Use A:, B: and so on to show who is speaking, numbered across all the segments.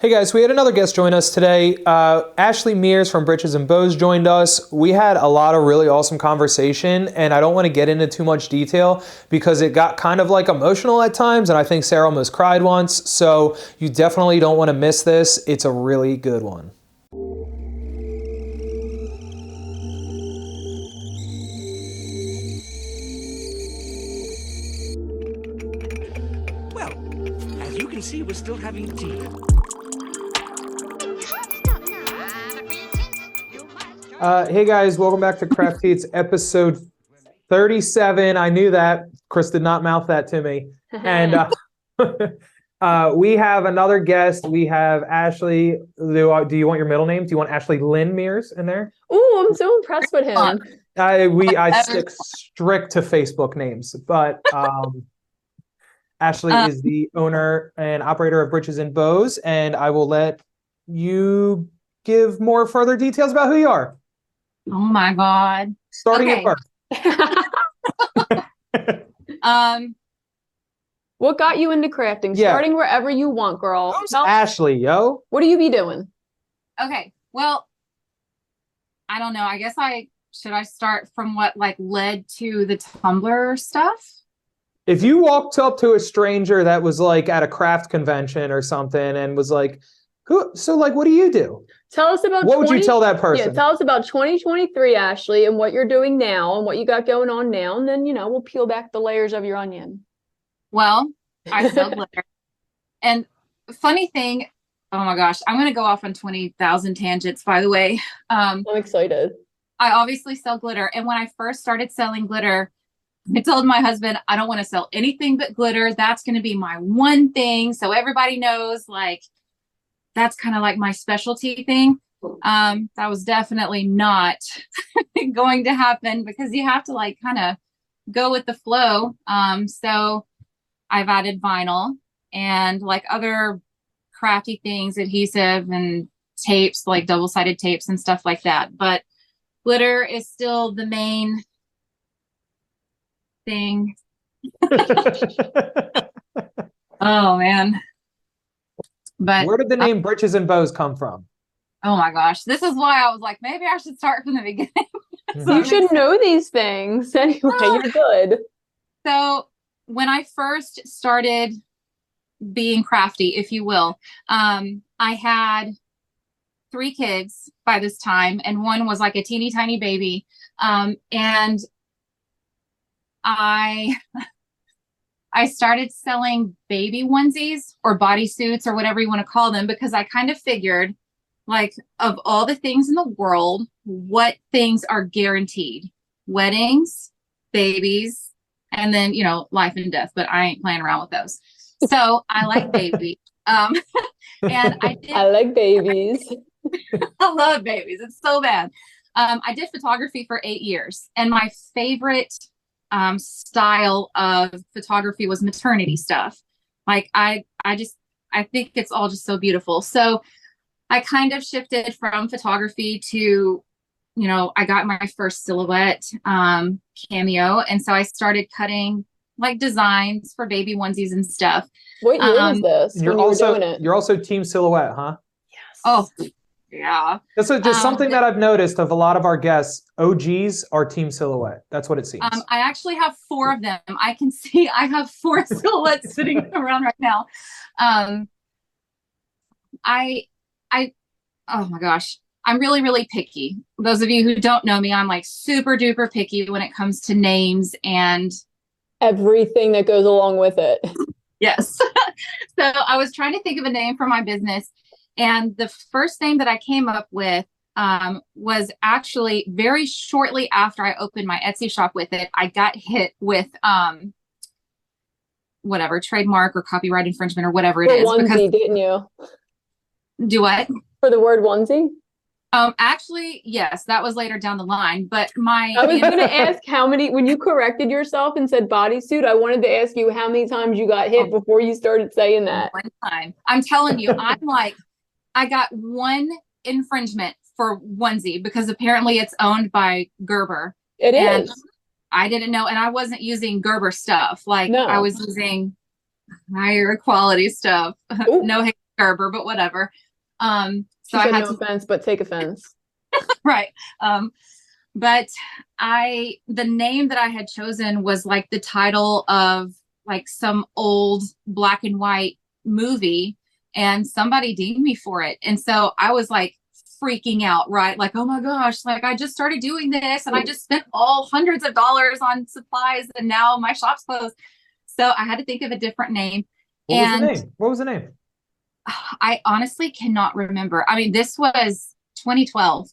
A: Hey guys, we had another guest join us today. Uh, Ashleigh Meers from Britches and Bows joined us. We had a lot of really awesome conversation, and I don't want to get into too much detail because it got kind of like emotional at times, and I think Sara almost cried once. So you definitely don't want to miss this. It's a really good one.
B: Well, as you can see, we're still having tea.
A: Uh, hey guys, welcome back to Craft Tea episode 37. I knew that. Chris did not mouth that to me. And uh, uh, we have another guest. We have Ashleigh. Do, uh, do you want your middle name? Do you want Ashleigh Lynn Meers in there?
C: Oh, I'm so impressed with him.
A: I we I stick strict to Facebook names, but um, Ashleigh
D: Uh,
A: is the owner and operator of Britches and Bows, and I will let you give more further details about who you are,
D: Oh my god.
A: starting
D: Okay.
A: at first.
D: Um,
C: what got you into crafting?
A: Yeah.
C: Starting wherever you want, girl.
A: Who's
C: Tell-
A: Ashleigh, yo?
C: what do you be doing?
D: okay. Well, I don't know. I guess I should I start from what like led to the Tumbler stuff?
A: If you walked up to a stranger that was like at a craft convention or something and was like, "Who?" So like, what do you do?
C: Tell us about
A: What would you tell that person?
C: Yeah, tell us about 2023, Ashleigh, and what you're doing now and what you got going on now. And then, you know, we'll peel back the layers of your onion.
D: Well, I sell glitter. And funny thing, oh my gosh, I'm gonna go off on 20,000 tangents, by the way. Um,
C: I'm excited.
D: I obviously sell glitter. And when I first started selling glitter, I told my husband, I don't want to sell anything but glitter. That's going to be my one thing. So everybody knows, like, that's kind of like my specialty thing. Um, that was definitely not going to happen because you have to, like, kind of go with the flow. Um, so I've added vinyl and like other crafty things, adhesive and tapes, like double sided tapes and stuff like that. But glitter is still the main thing. Oh man. But
A: Where did the name Britches and Bows come from?
D: oh my gosh, this is why I was like, maybe I should start from the beginning. So
C: You should
D: makes-
C: know these things. Anyway, you're good.
D: So when I first started being crafty, if you will, um, I had three kids by this time, and one was like a teeny tiny baby. Um, and I I started selling baby onesies or bodysuits or whatever you want to call them because I kind of figured like of all the things in the world, what things are guaranteed? Weddings, babies, and then you know life and death but i ain't playing around with those so i like babies. um and i did
C: I like babies.
D: i love babies it's so bad um i did photography for eight years and my favorite um style of photography was maternity stuff like i i just i think it's all just so beautiful so i kind of shifted from photography to you know, I got my first silhouette um, cameo, and so I started cutting like designs for baby onesies and stuff.
C: What year was
D: Um,
C: this
A: You're
C: when you were
A: also
C: doing it?
A: you're also Team Silhouette, huh? Yes.
D: Oh, yeah.
A: That's a, just
D: Um,
A: something that I've noticed of a lot of our guests. OGs are Team Silhouette. That's what it seems.
D: Um, I actually have four of them. I can see I have four silhouettes sitting around right now. Um, I, I, oh my gosh, I'm really, really picky. Those of you who don't know me, I'm like super duper picky when it comes to names and
C: Everything that goes along with it.
D: Yes. so I was trying to think of a name for my business. And the first name that I came up with um, was actually very shortly after I opened my Etsy shop with it. I got hit with um, whatever trademark or copyright infringement or whatever it is.
C: onesie, didn't you?
D: Do what?
C: For the word onesie?
D: Um, actually, yes, that was later down the line. But my
C: I was going to ask how many, when you corrected yourself and said bodysuit, I wanted to ask you how many times you got hit
D: Oh.
C: before you started saying that.
D: one time. I'm telling you, I'm like, I got one infringement for onesie because apparently it's owned by Gerber.
C: It
D: and
C: is.
D: I didn't know, and I wasn't using Gerber stuff. Like
C: No.
D: I was using higher quality stuff. No hate, Gerber, but whatever. Um, so I had
C: no
D: to
C: offense, but take offense.
D: right. Um, but I the name that I had chosen was like the title of like some old black and white movie, and somebody deemed me for it, and so I was like freaking out, right? Like, oh my gosh, like I just started doing this, and I just spent all hundreds of dollars on supplies, and now my shop's closed. So I had to think of a different name.
A: What was the name? What was the name?
D: I honestly cannot remember. I mean, this was 2012.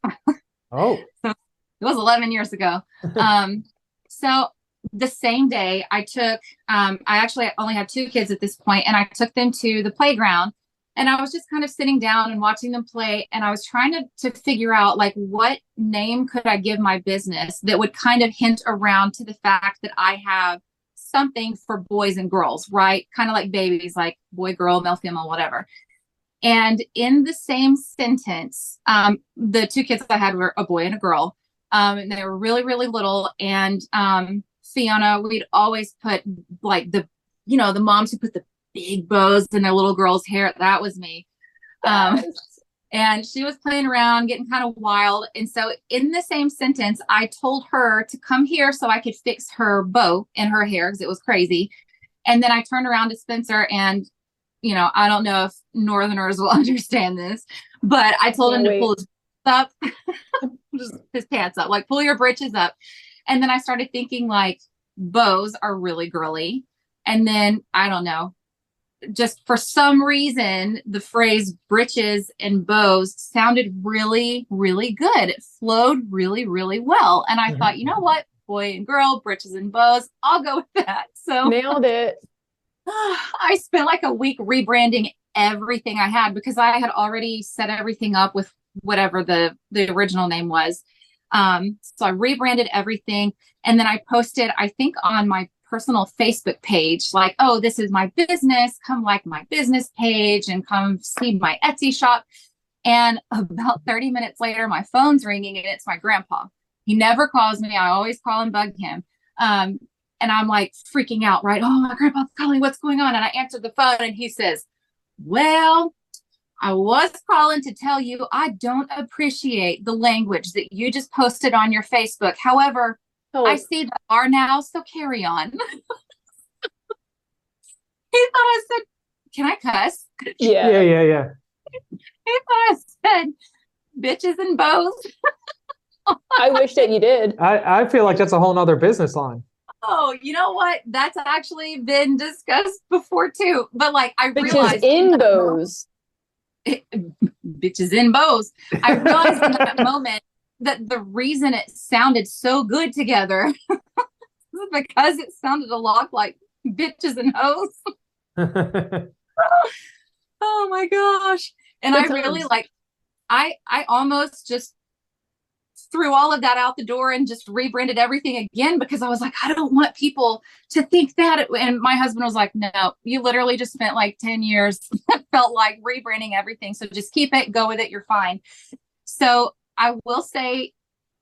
A: Oh, so
D: it was 11 years ago um so the same day i took um i actually only had two kids at this point and i took them to the playground and i was just kind of sitting down and watching them play and i was trying to to figure out like what name could i give my business that would kind of hint around to the fact that i have something for boys and girls right? Kind of like babies like boy girl male female whatever. And in the same sentence um the two kids i had were a boy and a girl um and they were really really little. And um fiona we'd always put like the you know the moms who put the big bows in their little girl's hair. That was me. Um and she was playing around getting kind of wild. And so in the same sentence i told her to come here so i could fix her bow in her hair because it was crazy. And then i turned around to spencer and you know i don't know if northerners will understand this but i told him to
C: Wait.
D: pull his up just his pants up like pull your britches up. And then i started thinking like bows are really girly. And then i don't know just for some reason the phrase britches and bows sounded really really good. It flowed really really well. And i
A: Mhm.
D: thought you know what? Boy and girl britches and bows i'll go with that. So
C: Nailed it.
D: i spent like a week rebranding everything i had because i had already set everything up with whatever the the original name was. Um so i rebranded everything. And then i posted i think on my personal Facebook page, like, oh, this is my business. Come like my business page and come see my Etsy shop. And about 30 minutes later, my phone's ringing and it's my grandpa. He never calls me. I always call and bug him. Um, and I'm like freaking out, right? Oh, my grandpa's calling. What's going on? And I answered the phone and he says, Well, I was calling to tell you I don't appreciate the language that you just posted on your Facebook. However,
C: Oh,
D: I see the R now, so carry on. he thought I said, Can I cuss?
C: yeah.
A: yeah, yeah, yeah.
D: He thought I said bitches and bows.
C: I wish that you did.
A: I, I feel like that's a whole nother business line.
D: Oh, you know what? That's actually been discussed before too. But like I
C: Bitches
D: realized
C: in
D: that
C: bows.
D: bitches in bows. I realized in that moment that the reason it sounded so good together because it sounded a lot like bitches and hoes. oh my gosh. And i really like i i almost just threw all of that out the door and just rebranded everything again because i was like i don't want people to think that. And my husband was like no you literally just spent like 10 years felt like rebranding everything. So just keep it go with it you're fine. So i will say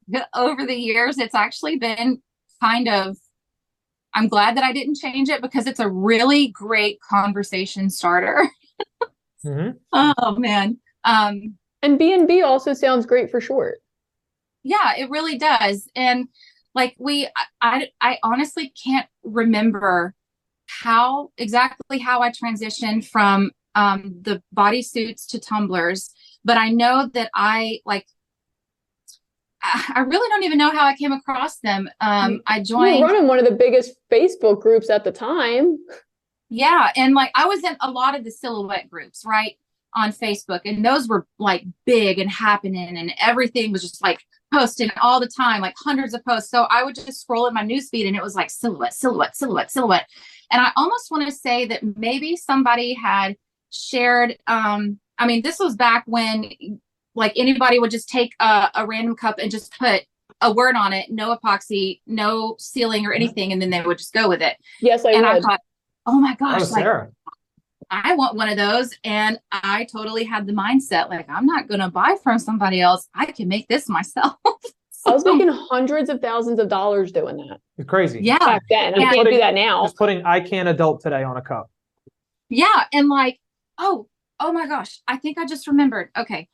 D: that over the years it's actually been kind of i'm glad that i didn't change it because it's a really great conversation starter
A: hmm
D: Oh man. Um
C: And B and B also sounds great for short.
D: yeah, it really does. And like we I, I I honestly can't remember how exactly how I transitioned from um the bodysuits to tumblers, but I know that I like I really don't even know how I came across them. Um I
C: You were
D: joined
C: running one of the biggest Facebook groups at the time.
D: Yeah, and like I was in a lot of the silhouette groups, right, on Facebook, and those were like big and happening, and everything was just like posting all the time, like hundreds of posts. So I would just scroll in my newsfeed, and it was like silhouette, silhouette, silhouette, silhouette, and I almost want to say that maybe somebody had shared. Um, I mean, this was back when like anybody would just take a, a random cup and just put a word on it, no epoxy, no sealing or mm-hmm. anything, and then they would just go with it
C: Yes, I
D: and I thought, oh my
A: Oh,
D: gosh, like
A: Sara.
D: I want one of those. And I totally had the mindset like, I'm not going to buy from somebody else. I can make this myself.
C: I was making hundreds of thousands of dollars doing that
A: You're crazy.
D: yeah.
C: back then. I
D: Yeah.
C: can't do that now.
A: Just putting I can adult today on a cup.
D: Yeah. And like, oh, oh my gosh, I think I just remembered. Okay.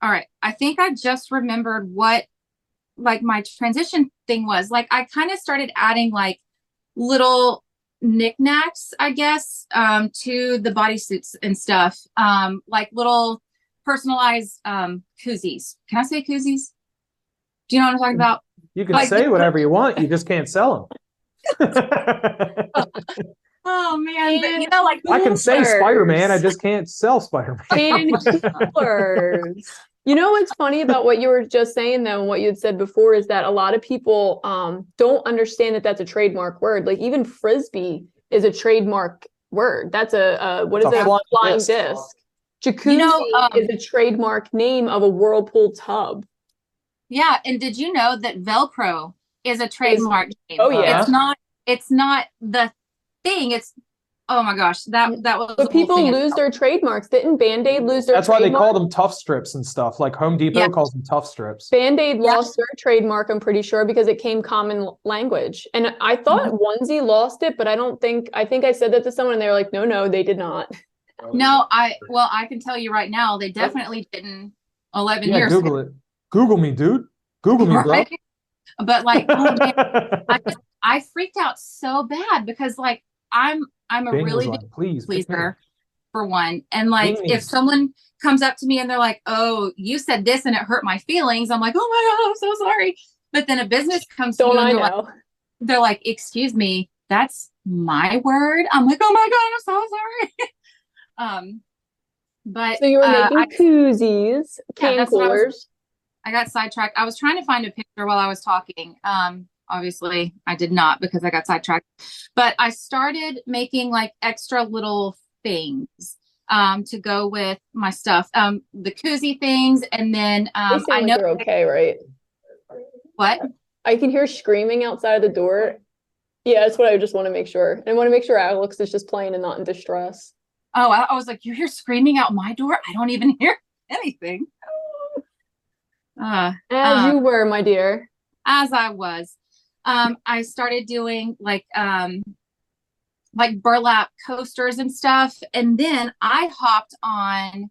D: All right. I think I just remembered what like my transition thing was. Like I kind of started adding like little knickknacks, I guess, um, to the bodysuits and stuff. Um, like little personalized um koozies. Can I say koozies? Do you know what I'm talking about?
A: You can
D: Like-
A: say whatever you want, you just can't sell them.
D: Oh man, but you know, like
A: I can say Spider Man, I just can't sell Spider Man.
C: Candy. You know what's funny about what you were just saying though, and what you had said before is that a lot of people um, don't understand that that's a trademark word. Like even frisbee is a trademark word. That's a, a what
A: It's
C: is
A: a
C: it?
A: flying
C: Flying
A: disc.
C: disc. Jacuzzi
D: You know, um,
C: is a trademark name of a whirlpool tub.
D: Yeah, and did you know that Velcro is a trademark name?
C: Oh, yeah.
D: It's not it's not the thing. It's oh my gosh, that that was a
C: But people lose
D: itself.
C: their trademarks. Didn't Band-Aid lose their
A: That's why they call them tough strips and stuff. Like Home Depot
D: Yeah.
A: calls them tough strips.
C: Band-Aid
D: Yeah.
C: lost their trademark, I'm pretty sure, because it came common language. And I thought
D: Mm-hmm.
C: onesie lost it, but I don't think I think I said that to someone and they were like, no, no, they did not.
D: No, I well, I can tell you right now, they definitely didn't eleven
A: Yeah,
D: years
A: Google it. Google me, dude. Google me, bro.
D: But like oh, man, I I freaked out so bad because like I'm I'm a
A: Bing
D: really
A: like,
D: big
A: please
D: pleaser for one. And like
A: Please.
D: if someone comes up to me and they're like, "Oh, you said this and it hurt my feelings," I'm like, "Oh my god, I'm so sorry." But then a business comes to
C: Don't
D: you and they're like, they're like, "Excuse me, that's my word." I'm like, "Oh my god, I'm so sorry." um, but
C: So you were
D: uh,
C: making
D: I,
C: koozies, can
D: that's what I was-
C: coolers.
D: I got sidetracked. I was trying to find a picture while I was talking. Um, obviously, I did not because I got sidetracked. But I started making like extra little things um, to go with my stuff. Um, the koozie things, and then um, I know
C: they're okay, right?
D: what.
C: I can hear screaming outside of the door. Yeah, that's what I just want to make sure. And I want to make sure Alex is just playing and not in distress.
D: Oh, I, I was like, you hear screaming out my door? I don't even hear anything. Uh,
C: As
D: Uh,
C: you were, my dear.
D: as I was, um, I started doing like um, like burlap coasters and stuff, and then I hopped on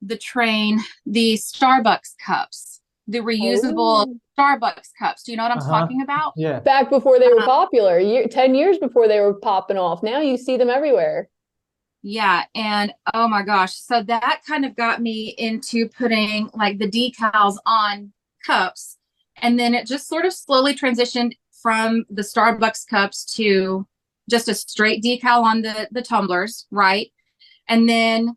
D: the train, the Starbucks cups, the reusable
C: Oh.
D: Starbucks cups. Do you know what I'm
A: Uh-huh.
D: talking about?
A: Yeah.
C: Back before they were
D: Uh,
C: popular, year, 10 years before they were popping off. Now you see them everywhere.
D: Yeah, and oh my gosh, so that kind of got me into putting like the decals on cups, and then it just sort of slowly transitioned from the Starbucks cups to just a straight decal on the the tumblers, right? And then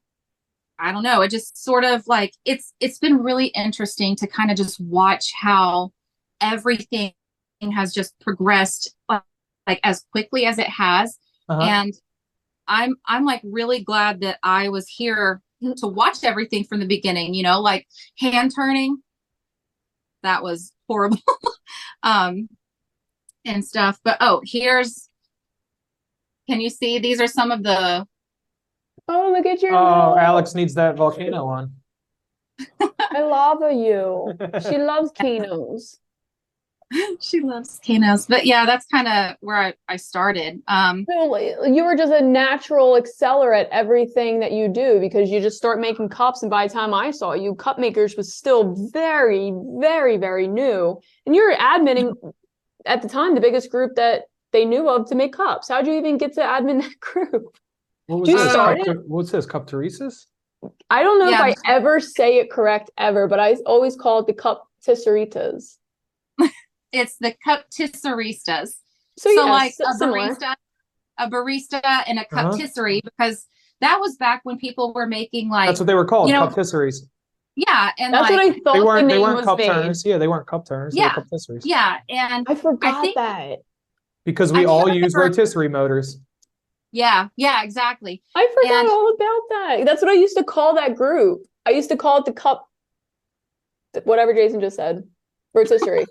D: I don't know, it just sort of like it's it's been really interesting to kind of just watch how everything has just progressed like, like as quickly as it has
A: Uh-huh.
D: and i'm i'm like really glad that i was here to watch everything from the beginning you know like hand turning that was horrible um and stuff but oh here's can you see these are some of the
C: Oh, look at your.
A: oh,
C: little-
A: Alex needs that volcano on.
C: I love you. She loves Kinos.
D: she loves canos but yeah that's kind of where I, I started um
C: So you were just a natural exceller at everything that you do because you just start making cups. And by the time I saw you, Cup Makers was still very, very, very new. And you were adminning at the time the biggest group that they knew of to make cups. How'd you even get to admin that group?
A: What was
C: You
A: this?
D: started
A: what's this? Cup Teresa's?
C: I don't know
D: Yeah.
C: if I ever say it correct ever, but I always call it the Cup Tisseritas.
D: It's the cup tisseristas
C: So,
D: so
C: yeah,
D: like
C: si-
D: a
C: similar.
D: barista a barista and a cup
A: Uh-huh.
D: tisserie because that was back when people were making like
A: That's what they were called.
D: you know,
A: cup tisseries.
D: yeah and
C: That's
D: like
C: what I thought
A: They weren't. They
C: name
A: weren't
C: was
A: cup
C: made.
A: turners. Yeah, they weren't cup turners. They were
D: Yeah.
A: cup tisseries.
D: yeah and
C: I forgot
D: think-
C: that.
A: Because we
D: I
A: all use
D: remember-
A: rotisserie motors.
D: yeah yeah exactly
C: I forgot
D: And-
C: all about that. That's what I used to call that group. I used to call it the cup, whatever Jason just said, rotisserie.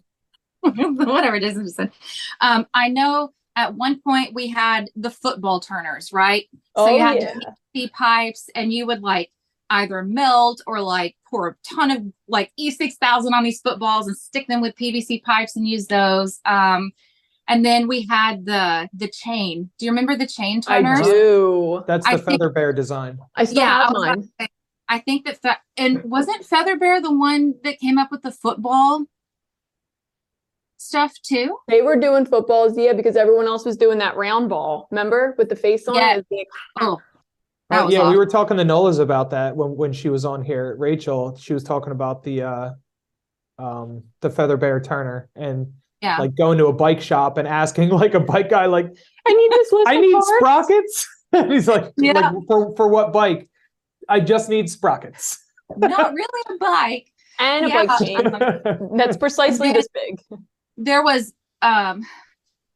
D: whatever it is I'm just saying. um i know at one point we had the football turners right so
C: oh
D: you had
C: yeah.
D: PVC pipes and you would like either melt or like pour a ton of like E6000 on these footballs and stick them with PVC pipes and use those. Um, And then we had the the chain. Do you remember the chain
C: I do.
A: That's the
D: I think-
A: Feather Bear design.
C: I still
D: Yeah,
C: have
D: was
C: mine.
D: I think that fe- and wasn't Feather Bear the one that came up with the football stuff too?
C: They were doing footballs, yeah, because everyone else was doing that round ball. Remember with the face on
D: Yeah.
C: it? It
D: Oh,
A: Uh,
D: that was
A: yeah, we were talking to Nola's about that when when she was on here. Rachel, she was talking about the uh um the Feather Bear Turner and
D: Yeah.
A: like going to a bike shop and asking like a bike guy like
C: I need this list.
A: I
C: of
A: need
C: parts.
A: sprockets. and he's like,
D: Yeah.
A: like for for what bike? I just need sprockets.
D: Not really a bike.
C: and a
D: Yeah.
C: bike chain. That's precisely
D: then-
C: this big.
D: There was um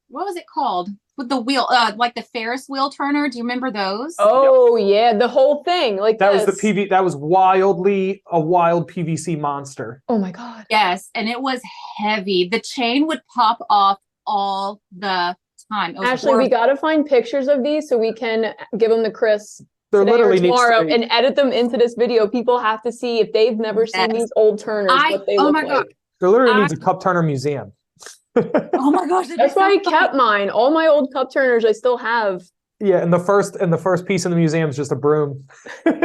D: what was it called? With the wheel uh like the Ferris wheel turner. Do you remember those?
C: Oh yeah, the whole thing like
A: that was the
C: this.
A: PV that was wildly a wild PVC monster.
C: Oh my god.
D: Yes, and it was heavy. The chain would pop off all the time. It was
C: Ashleigh, we
D: horrible.
C: got to find pictures of these so we can give them to Chris
A: There
C: today or
A: literally needs
C: tomorrow
A: to be,
C: and edit them into this video. People have to see if they've never seen
D: Yes.
C: these old Turners,
D: I-
C: what they
D: oh
C: look
D: my
C: like.
D: God.
A: there literally
D: I-
A: needs a Cup Turner museum.
D: Oh my gosh, it'd be
C: That's
D: so
C: why I
D: funny.
C: kept mine. All my old cup turners I still have.
A: Yeah, and the first and the first piece in the museum is just a broom.
C: And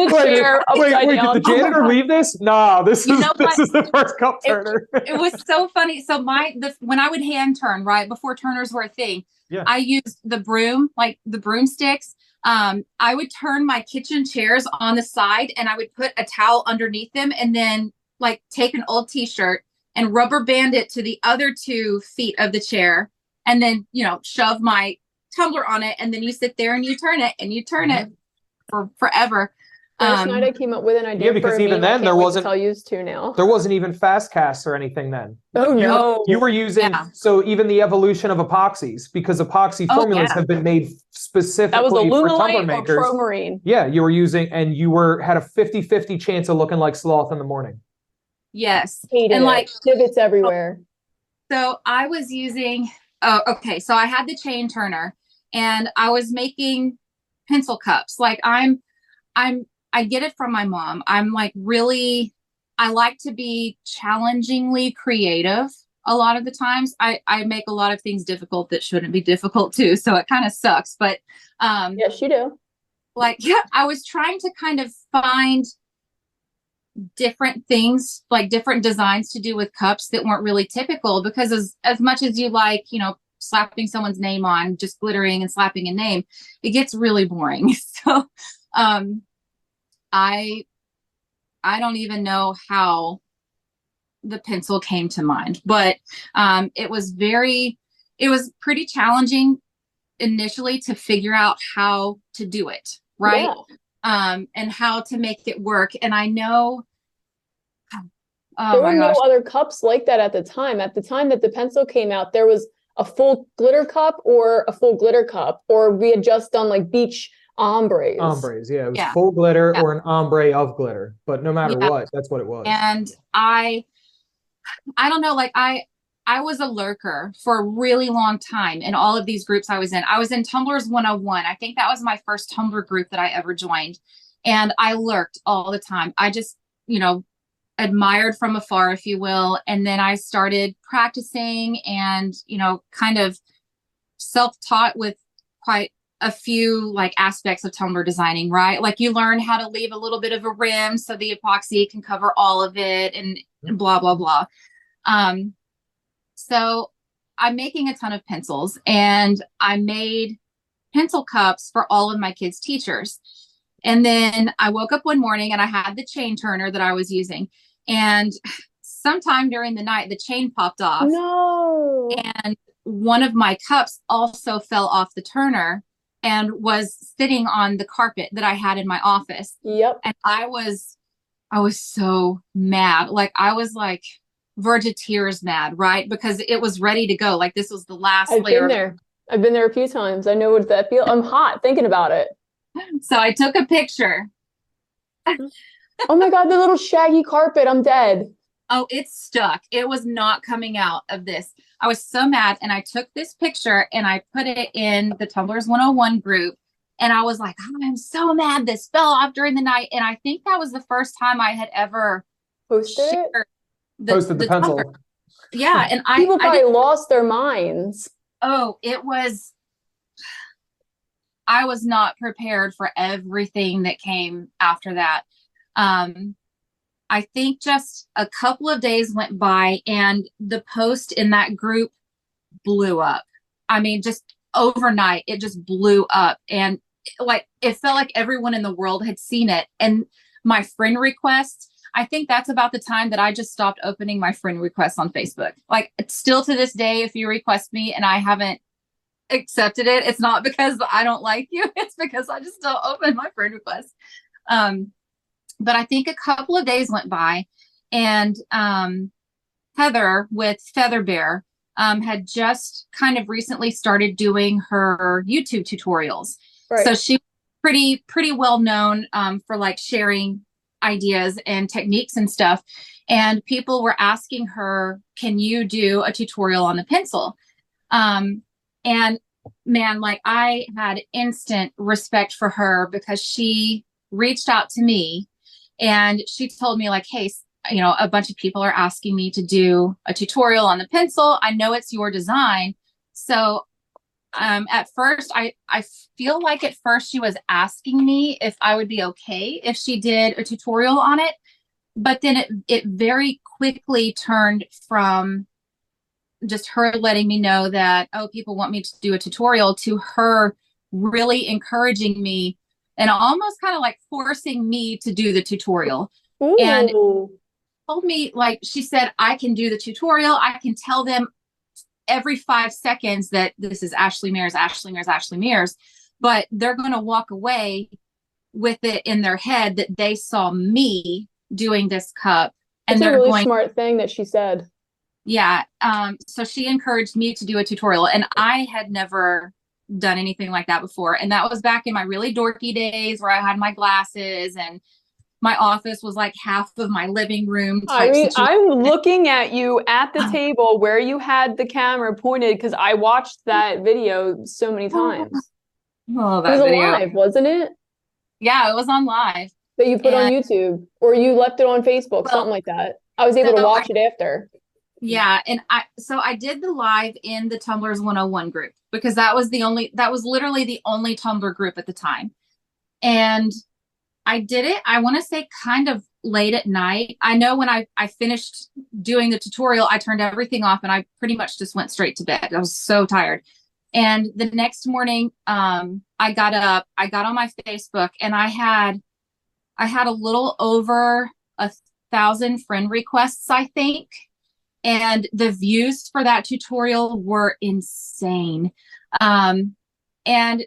C: a chair
A: wait,
C: upside
A: wait, did the janitor leave this? Nah, this
D: You
A: is this
D: what?
A: is the first cup
D: It-
A: turner.
D: it was so funny. So my the when I would hand turn, right, before turners were a thing,
A: Yeah.
D: I used the broom, like the broomsticks. Um, I would turn my kitchen chairs on the side and I would put a towel underneath them and then like take an old t-shirt and rubber band it to the other two feet of the chair and then you know shove my tumbler on it and then you sit there and you turn it and you turn it for forever.
C: Last
D: Um,
C: night I came up with an idea.
A: Yeah, because
C: for a
A: even
C: meme. I
A: then
C: can't
A: there
C: wait to
A: wasn't-
C: Tell use two now.
A: there wasn't even fast casts or anything then.
C: Oh
A: You,
C: no!
A: you were using
D: Yeah.
A: so even the evolution of epoxies because epoxy
D: Oh,
A: formulas
D: yeah.
A: have been made specifically
C: that was
A: for tumbler
C: Lunalite or
A: makers.
C: Promarine.
A: Yeah, you were using and you were had a 50-50 chance of looking like sloth in the morning.
D: Yes.
C: Hated
D: And, like-
C: divots everywhere.
D: So I was using, oh, okay. So I had the chain turner and I was making pencil cups. Like I'm, I'm, I get it from my mom. I'm like really, I like to be challengingly creative a lot of the times. I, I make a lot of things difficult that shouldn't be difficult too. So it kind of sucks. But, um,
C: Yes, you do.
D: like yeah, I was trying to kind of find different things, like different designs to do with cups that weren't really typical because as as much as you like, you know, slapping someone's name on, just glittering and slapping a name, it gets really boring. So um I I don't even know how the pencil came to mind, but um it was very it was pretty challenging initially to figure out how to do it right
C: Yeah.
D: Um and how to make it work and i know oh
C: there were no other cups like that at the time. At the time that the pencil came out, there was a full glitter cup or a full glitter cup, or we had just done like beach ombres.
A: Ombres, yeah, it was
D: Yeah.
A: full glitter
D: Yeah.
A: or an ombre of glitter, but no matter
D: Yeah.
A: what, that's what it was.
D: and i i don't know like i i was a lurker for a really long time in all of these groups i was in. I was in tumblers 101 i think that was my first tumbler group that i ever joined. And i lurked all the time. I just you know admired from afar if you will. And then i started practicing and you know kind of self-taught with quite a few like aspects of tumbler designing right? Like you learn how to leave a little bit of a rim so the epoxy can cover all of it and blah blah blah. Um so i'm making a ton of pencils and i made pencil cups for all of my kids teachers. And then i woke up one morning and i had the chain turner that i was using. And sometime during the night the chain popped off.
C: No.
D: and one of my cups also fell off the turner and was sitting on the carpet that I had in my office.
C: Yep.
D: and I was I was so mad. Like I was like verge of tears mad right because it was ready to go like this was the last
C: I've
D: layer
C: been there. I've been there a few times. I know what that feel. I'm hot thinking about it.
D: so I took a picture
C: Oh my god, the little shaggy carpet. I'm dead.
D: Oh, it's stuck. It was not coming out of this. I was so mad. And I took this picture and I put it in the Tumblers 101 group. And I was like, oh, I'm so mad this fell off during the night. And I think that was the first time I had ever
C: Posted it.
D: Shared the,
A: Posted the, pencil.
D: Tumbler. yeah, and I,
C: People
D: I
C: probably
D: didn't-
C: lost their minds.
D: oh, it was. I was not prepared for everything that came after that. Um, I think just a couple of days went by and the post in that group blew up. I mean, just overnight, it just blew up. And like, it felt like everyone in the world had seen it. And my friend requests, I think that's about the time that I just stopped opening my friend requests on Facebook. Like, still to this day, if you request me and I haven't accepted it, it's not because I don't like you, it's because I just don't open my friend requests. Um, but I think a couple of days went by and um, Heather with Feather Bear um, had just kind of recently started doing her YouTube tutorials.
C: Right.
D: So she pretty pretty well known um, for like sharing ideas and techniques and stuff. And people were asking her, "Can you do a tutorial on the pencil?" Um, and man, like I had instant respect for her because she reached out to me and she told me like, "Hey, you know, a bunch of people are asking me to do a tutorial on the pencil. I know it's your design, so." Um, at first, I I feel like at first she was asking me if I would be okay if she did a tutorial on it, but then it it very quickly turned from just her letting me know that oh people want me to do a tutorial to her really encouraging me and almost kind of like forcing me to do the tutorial. And- told me like she said i can do the tutorial. I can tell them every five seconds that this is ashleigh meers ashleigh meers ashleigh meers but they're going to walk away with it in their head that they saw me doing this cup and
C: It's a
D: they're
C: really
D: going
C: smart thing that she said.
D: yeah um so she encouraged me to do a tutorial and i had never done anything like that before and that was back in my really dorky days where i had my glasses and my office was like half of my living room
C: I mean, I'm looking at you at the table where you had the camera pointed because I watched that video so many oh, times.
D: oh,
C: It
D: that
C: was
D: video.
C: alive, wasn't it?
D: yeah it was on live
C: That you put on YouTube or you left it on Facebook,
D: Well,
C: something like that. I was able to
D: so
C: watch it after.
D: Yeah, and I so I did the live in the Tumblers 101 group because that was the only that was literally the only Tumbler group at the time. And I did it, I want to say kind of late at night. I know when I I finished doing the tutorial, I turned everything off and I pretty much just went straight to bed. I was so tired. And the next morning, um, I got up, I got on my Facebook and I had I had a little over a thousand friend requests, I think and the views for that tutorial were insane um, and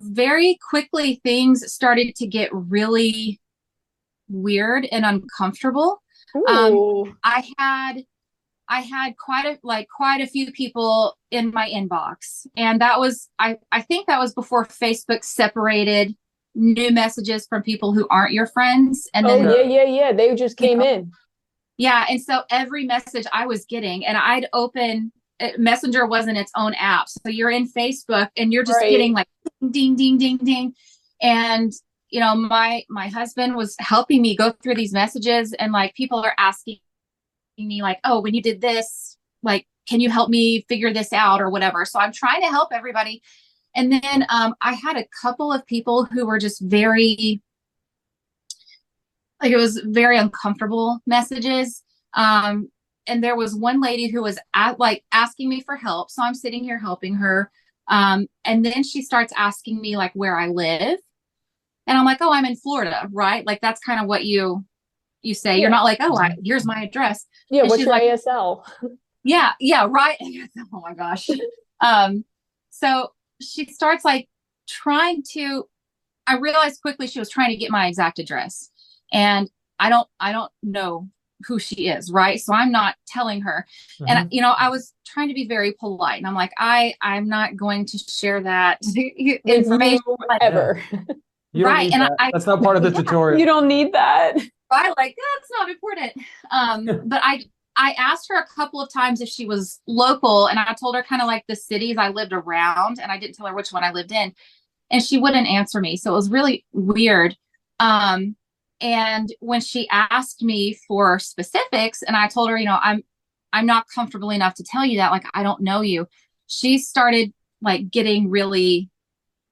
D: very quickly things started to get really weird and uncomfortable Um, i had i had quite a like quite a few people in my inbox and that was i i think that was before facebook separated new messages from people who aren't your friends and
C: oh
D: then
C: yeah, yeah, yeah. They just came
D: know,
C: in.
D: Yeah, and so every message I was getting, and I'd open uh, Messenger wasn't its own app, so you're in Facebook and you're just
C: Right.
D: getting like ding, ding, ding, ding, and you know my my husband was helping me go through these messages, and like people are asking me like, oh, when you did this, like, can you help me figure this out or whatever? So I'm trying to help everybody, and then um, I had a couple of people who were just very like it was very uncomfortable messages. Um and there was one lady who was at like asking me for help. So i'm sitting here helping her um and then she starts asking me like where i live. And i'm like oh i'm in florida right? Like that's kind of what you you say.
C: Yeah.
D: you're not like oh I, here's my address.
C: Yeah,
D: And
C: what's
D: she's
C: your
D: like-
C: ASL?
D: yeah yeah right. Oh my gosh. Um so she starts like trying to i realized quickly she was trying to get my exact address. And i don't i don't know who she is right so i'm not telling her and you know i was trying to be very polite and i'm like i i'm not going to share that information
C: you
D: like,
C: ever.
A: You don't
D: Right, and
A: that.
D: I-
A: That's not part of the
D: Yeah,
A: tutorial.
C: you don't need that.
D: I like that's not important. Um, but I I asked her a couple of times if she was local, and I told her kind of like the cities I lived around, and I didn't tell her which one I lived in, and she wouldn't answer me. So it was really weird. Um, and when she asked me for specifics, and I told her, you know, I'm I'm not comfortable enough to tell you that. Like, I don't know you. She started like getting really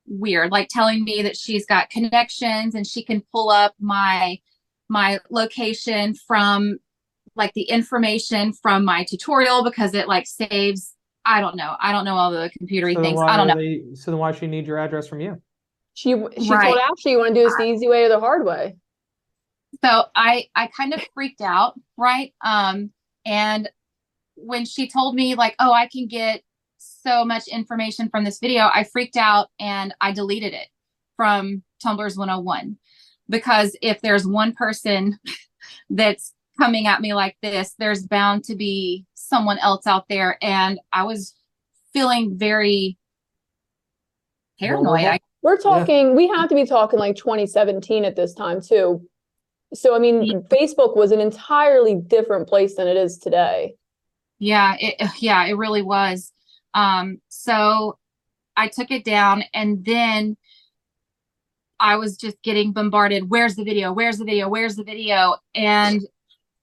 D: weird, like telling me that she's got connections and she can pull up my my location from like the information from my tutorial because it like saves I don't know. I don't know all the computery
A: So
D: things. I don't know.
A: they- so then why she need your address from you?
C: She she
D: Right.
C: told Ashleigh you want to do this the easy way or the hard way.
D: So i i kind of freaked out right? Um and when she told me like oh i can get so much information from this video i freaked out and i deleted it from tumblers 101 because if there's one person that's coming at me like this there's bound to be someone else out there. And i was feeling very paranoid.
C: We're talking, we have to be talking like 2017 at this time too. So I mean,
D: Yeah.
C: Facebook was an entirely different place than it is today.
D: Yeah, it yeah, it really was. Um, so I took it down and then I was just getting bombarded. Where's the video? Where's the video? Where's the video? And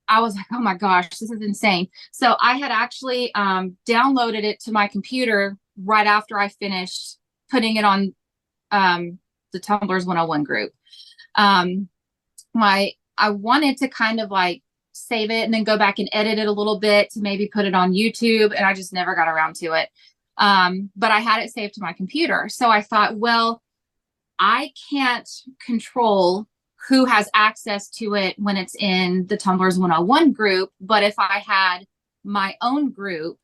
D: I was like, oh my gosh, this is insane. So I had actually um, downloaded it to my computer right after I finished putting it on um, the Tumblers 101 group. Um, my I wanted to kind of like save it and then go back and edit it a little bit to maybe put it on YouTube, and I just never got around to it. Um, but I had it saved to my computer, so I thought, well, I can't control who has access to it when it's in the Tumblers 101 group, but if I had my own group,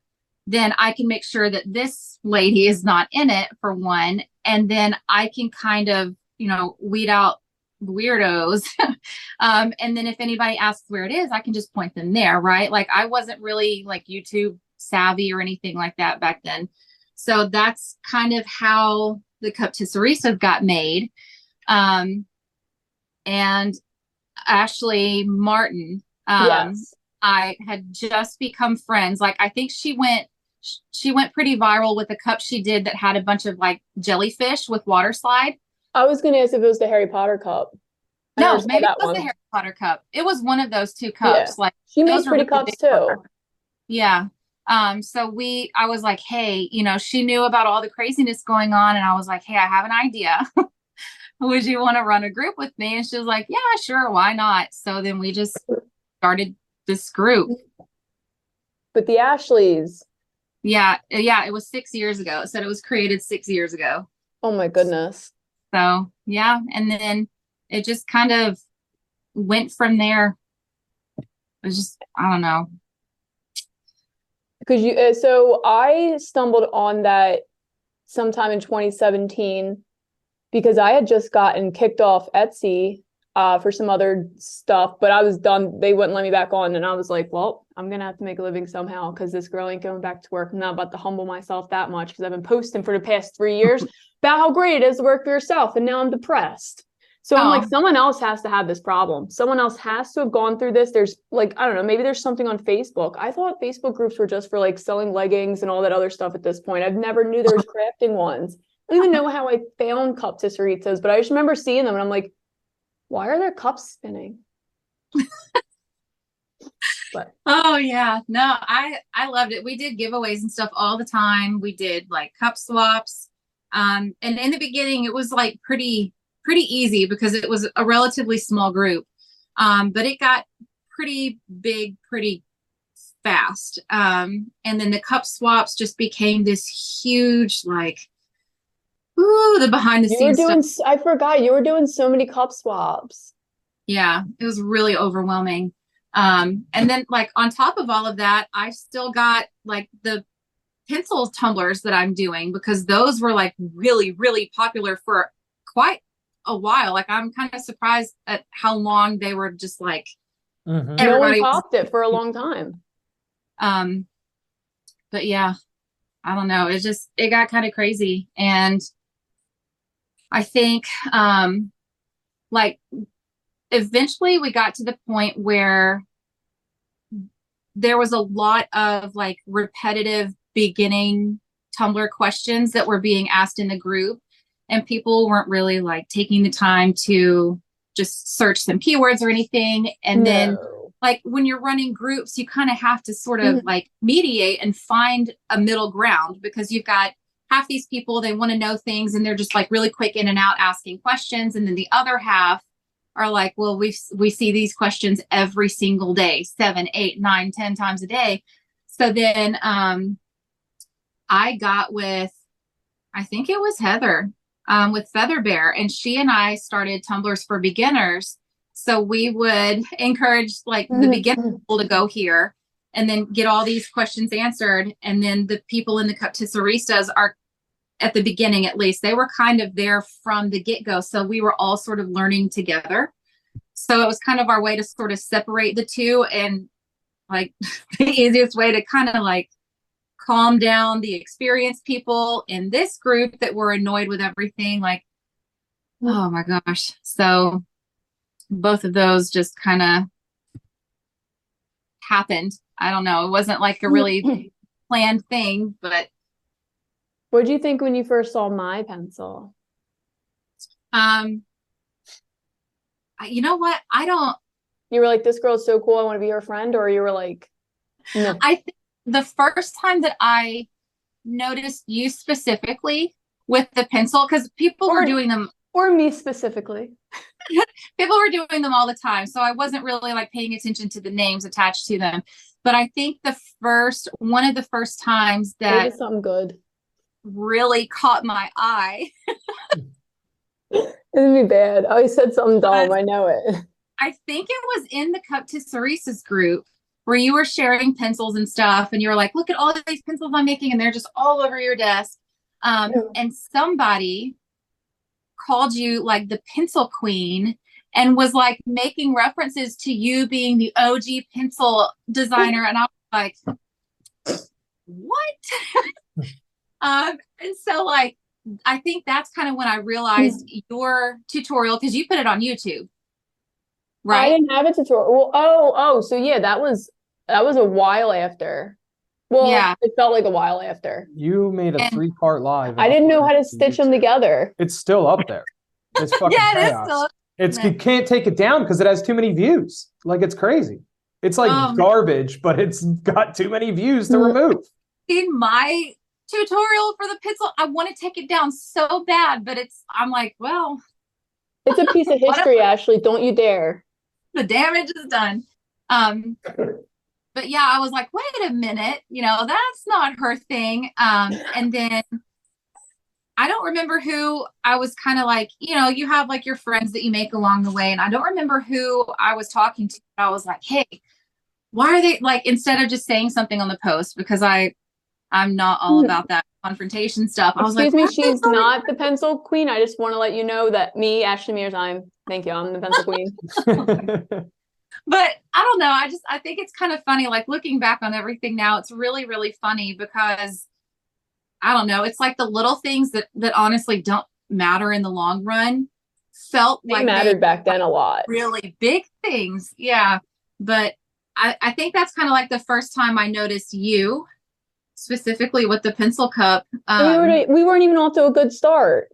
D: then I can make sure that this lady is not in it for one, and then I can kind of, you know, weed out weirdos. um, and then if anybody asks where it is, I can just point them there, right? Like I wasn't really like YouTube savvy or anything like that back then. So that's kind of how the cup tisseriso got made. Um, and Ashley Martin, um,
C: yes.
D: I had just become friends. Like I think she went she went pretty viral with a cup she did that had a bunch of like jellyfish with water slide.
C: I was gonna ask if it was the Harry Potter cup. I
D: No, maybe it was
C: one.
D: the Harry Potter cup. It was one of those two cups. Like
C: She makes pretty cups too.
D: Yeah. Um, so we I was like, hey, you know, she knew about all the craziness going on, and I was like, hey, I have an idea. Would you want to run a group with me? And she was like, Yeah, sure, why not? So then we just started this group.
C: But the Ashleys,
D: Yeah, yeah, it was six years ago. It said it was created six years ago.
C: oh my goodness.
D: So yeah, and then it just kind of went from there. It was just I don't know.
C: Because you, uh, so I stumbled on that sometime in 2017 because I had just gotten kicked off Etsy uh, for some other stuff, but I was done. They wouldn't let me back on, and I was like, "Well, I'm gonna have to make a living somehow because this girl ain't going back to work. I'm not about to humble myself that much because I've been posting for the past three years about how great it is to work for yourself, and now I'm depressed." So I'm like,
D: Oh.
C: someone else has to have this problem. Someone else has to have gone through this. There's like, I don't know, maybe there's something on Facebook. I thought Facebook groups were just for like selling leggings and all that other stuff at this point. I've never knew there was crafting ones. I don't even know how I found cup tisseritas, but I just remember seeing them and I'm like, why are there cups spinning?
D: Oh yeah. No, I I loved it. We did giveaways and stuff all the time. We did like cup swaps. Um and in the beginning it was like pretty pretty easy because it was a relatively small group. Um but it got pretty big pretty fast. Um and then the cup swaps just became this huge like ooh the behind the
C: You were
D: scenes stuff.
C: doing, s- I forgot, you were doing so many cup swaps.
D: Yeah, it was really overwhelming. Um, and then like on top of all of that, I still got like the pencil tumblers that I'm doing because those were like really, really popular for quite a while. Like I'm kind of surprised at how long they were just like
A: Mhm.
C: No one
D: Everybody was-
C: popped it for a long time.
D: um but yeah, I don't know. It just it got kind of crazy. And I think um like eventually we got to the point where there was a lot of like repetitive beginning Tumbler questions that were being asked in the group and people weren't really like taking the time to just search some keywords or anything. And then like when you're running groups, you kind of have to sort of like mediate and find a middle ground because you've got half these people, they want to know things and they're just like really quick in and out asking questions. And then the other half are like, well, we we see these questions every single day, seven, eight, nine, ten times a day. So then um I got with I think it was Heather um, with Feather Bear, and she and I started Tumblers for Beginners. So we would encourage like the
C: Mhm.
D: beginner people to go here and then get all these questions answered. And then the people in the cup Cuptisseristas are at the beginning, at least, they were kind of there from the get go. So we were all sort of learning together. So it was kind of our way to sort of separate the two and like the easiest way to kind of like calm down the experienced people in this group that were annoyed with everything. Like, oh my gosh. So both of those just kind of happened. I don't know. It wasn't like a really planned thing, but
C: What did you think when you first saw my pencil?
D: um I- you know what? I don't
C: You were like, "This girl's so cool. I want to be her friend," or you were like, "No."
D: I think the first time that I noticed you specifically with the pencil because people were doing them
C: Or me specifically.
D: people were doing them all the time so i wasn't really like paying attention to the names attached to them but i think the first one of the first times that Maybe
C: something good.
D: really caught my eye
C: Isn't me bad. Oh, you said something dumb. I know it.
D: i think it was in the Cuptisseristas group where you were sharing pencils and stuff and you were like look at all these pencils i'm making and they're just all over your desk um,
C: Yeah.
D: and somebody called you like the pencil queen and was like making references to you being the og pencil designer and i was like what um and so like i think that's kind of when i realized your tutorial because you put it on youtube Right.
C: I didn't have a tutorial. Well, oh, oh, so yeah, that was that was a while after. Well,
D: Yeah.
C: it felt like a while after.
A: You made a
D: And-
A: three part live.
C: I didn't know how to
A: it
C: stitch them together.
A: It's still up there. It's fucking
D: yeah it is
A: chaos.
D: still
A: It's
D: Yeah.
A: you can't take it down because it has too many views. Like it's crazy. It's like
D: Um,
A: garbage, but it's got too many views to
C: Mm.
A: remove.
D: In my tutorial for the pencil i want to take it down so bad but it's i'm like well
C: It's a piece of history, Ashleigh. Don't you dare.
D: the damage is done. Um, but yeah, I was like, wait a minute, you know, that's not her thing. Um, and then I don't remember who I was kind of like, you know, you have like your friends that you make along the way, and I don't remember who I was talking to. I was like, hey, why are they like instead of just saying something on the post because I I'm not all
C: Mhm.
D: about that confrontation stuff. I was
C: Excuse
D: like,
C: me,
D: "Why are they
C: she's not the pencil queen. I just want to let you know that me, Ashleigh Meers, I'm thank you. I'm the pencil queen.
D: but I don't know. I just I think it's kind of funny. Like looking back on everything now, it's really really funny because I don't know. It's like the little things that that honestly don't matter in the long run felt
C: They
D: like they
C: mattered back then a lot.
D: really big things. Yeah, but I I think that's kind of like the first time I noticed you specifically with the pencil cup.
C: And we
D: Um,
C: were we weren't even off to a good start.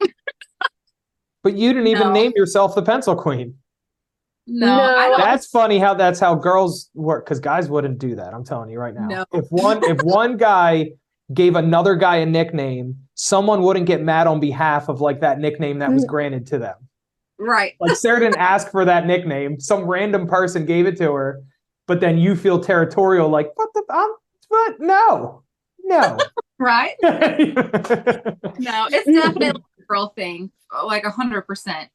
A: but you didn't even
D: No.
A: name yourself the pencil queen.
D: no,
C: No.
D: I don't.
A: That's funny how that's how girls work because guys wouldn't do that. I'm telling you right now.
D: No.
A: If one if one guy gave another guy a nickname, someone wouldn't get mad on behalf of like that nickname that was
C: Mm.
A: granted to them.
D: Right.
A: Like Sara didn't ask for that nickname. Some random person gave it to her, but then you feel territorial, like, what the um, but no. No.
D: Right.
A: no.
D: No, it's definitely a girl thing, like a hundred percent.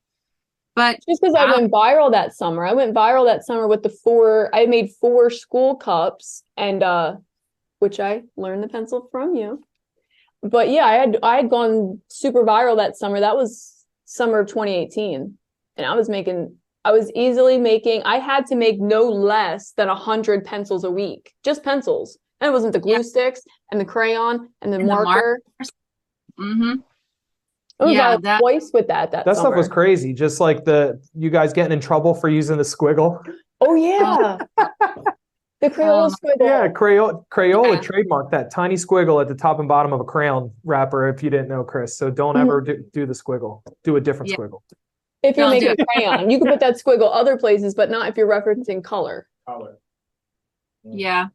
D: But
C: Just because I
D: Wow.
C: went viral that summer. I went viral that summer with the four, I made four school cups and uh which I learned the pencil from you. But yeah, I had I had gone super viral that summer. That was summer of 2018. And I was making I was easily making I had to make no less than a hundred pencils a week. Just pencils. And it wasn't the glue
D: Yeah.
C: sticks and the crayon and the
D: And the
C: marker.
D: hmm
C: I was
D: Yeah,
C: viral
D: that-
C: twice with that that
A: That stuff was crazy. Just like the you guys getting in trouble for using the squiggle.
C: Oh yeah. the Crayola
D: Um,
C: squiggle.
A: Yeah, Crayola, Crayola
D: Yeah.
A: trademarked that tiny squiggle at the top and bottom of a crayon wrapper. If you didn't know, Chris, so don't
C: Mhm.
A: ever do, do the squiggle. Do a different
D: Yeah.
A: squiggle.
C: If you're
D: I'll
C: making a crayon, you can put that squiggle other places, but not if you're referencing color.
E: Color.
D: Yeah.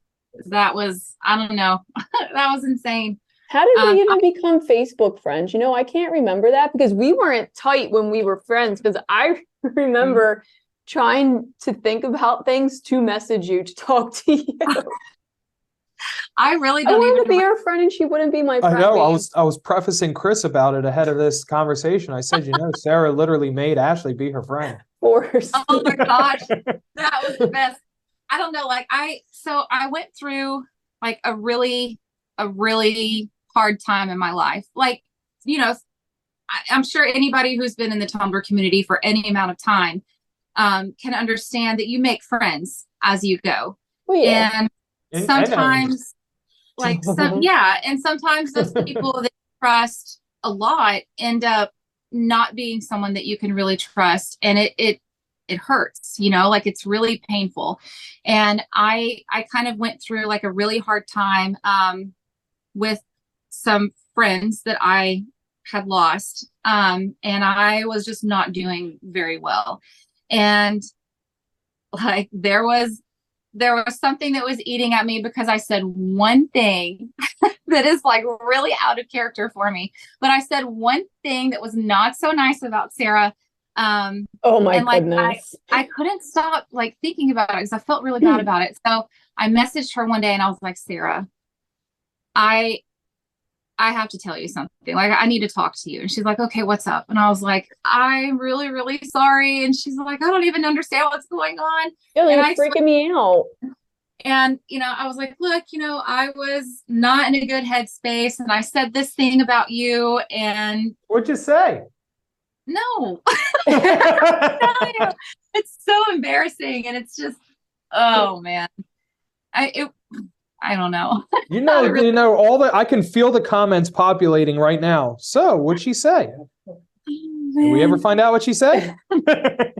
D: That was, I don't know. that was insane.
C: How did
D: Um,
C: we even become Facebook friends? You know, I can't remember that because we weren't tight when we were friends. Because I remember trying to think about things to message you to talk to you.
D: I really don't
C: wanted
D: even
C: to be
D: remember-
C: her friend, and she wouldn't be my
A: I
C: friend.
A: know. I was I was prefacing Chris about it ahead of this conversation. I said, you know, Sara literally made Ashleigh be her friend.
C: forced.
D: Oh my gosh. that was the best. I don't know. Like I, so I went through like a really, a really hard time in my life. Like, you know, I, I'm sure anybody who's been in the Tumbler community for any amount of time um, can understand that you make friends as you go.
C: Well, yeah.
D: And
A: And- and
D: sometimes, like, some, yeah. And sometimes those people that you trust a lot end up not being someone that you can really trust. And it, it, it hurts, you know, like it's really painful. And I, I kind of went through like a really hard time, um, with some friends that I had lost. Um, and I was just not doing very well. And like there was there was something that was eating at me because I said one thing that is like really out of character for me. But I said one thing that was not so nice about Sara. Um,
C: oh my
D: and, like, I-
C: goodness.
D: I couldn't stop like thinking about it because I felt really bad
C: Hmm.
D: about it. So I messaged her one day and I was like, Sara, I I have to tell you something. Like I need to talk to you. And she's like, okay, what's up? And I was like, I'm really, really sorry. And she's like, I don't even understand what's going on.
C: You're
D: and
C: like
D: I
C: freaking me out.
D: And, you know, I was like, look, you know, I was not in a good headspace and I said this thing about you and
A: What'd you say?
D: no, it's so embarrassing. And it's just, oh man, I, it, I don't know.
A: You know,
D: really-
A: you know all the. I can feel the comments populating right now. So, what'd she say? Oh, Did we ever find out what she said?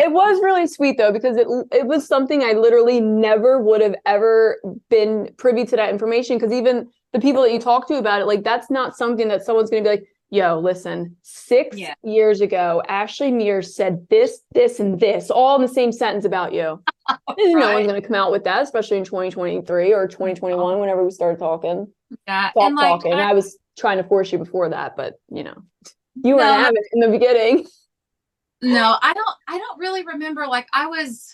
C: It was really sweet though because it it was something I literally never would have ever been privy to that information because even the people that you talk to about it like that's not something that someone's going to be like yo listen 6
D: Yeah.
C: years ago Ashleigh Meers said this this and this all in the same sentence about you. No
D: Right.
C: one's going to come out with that especially in 2023 or 2021 whenever we started talking
D: Yeah.
C: talk
D: and like,
C: talking.
D: I-
C: I was trying to force you before that but you know you
D: No.
C: having it in the beginning.
D: no, I don't, I don't really remember. Like I was,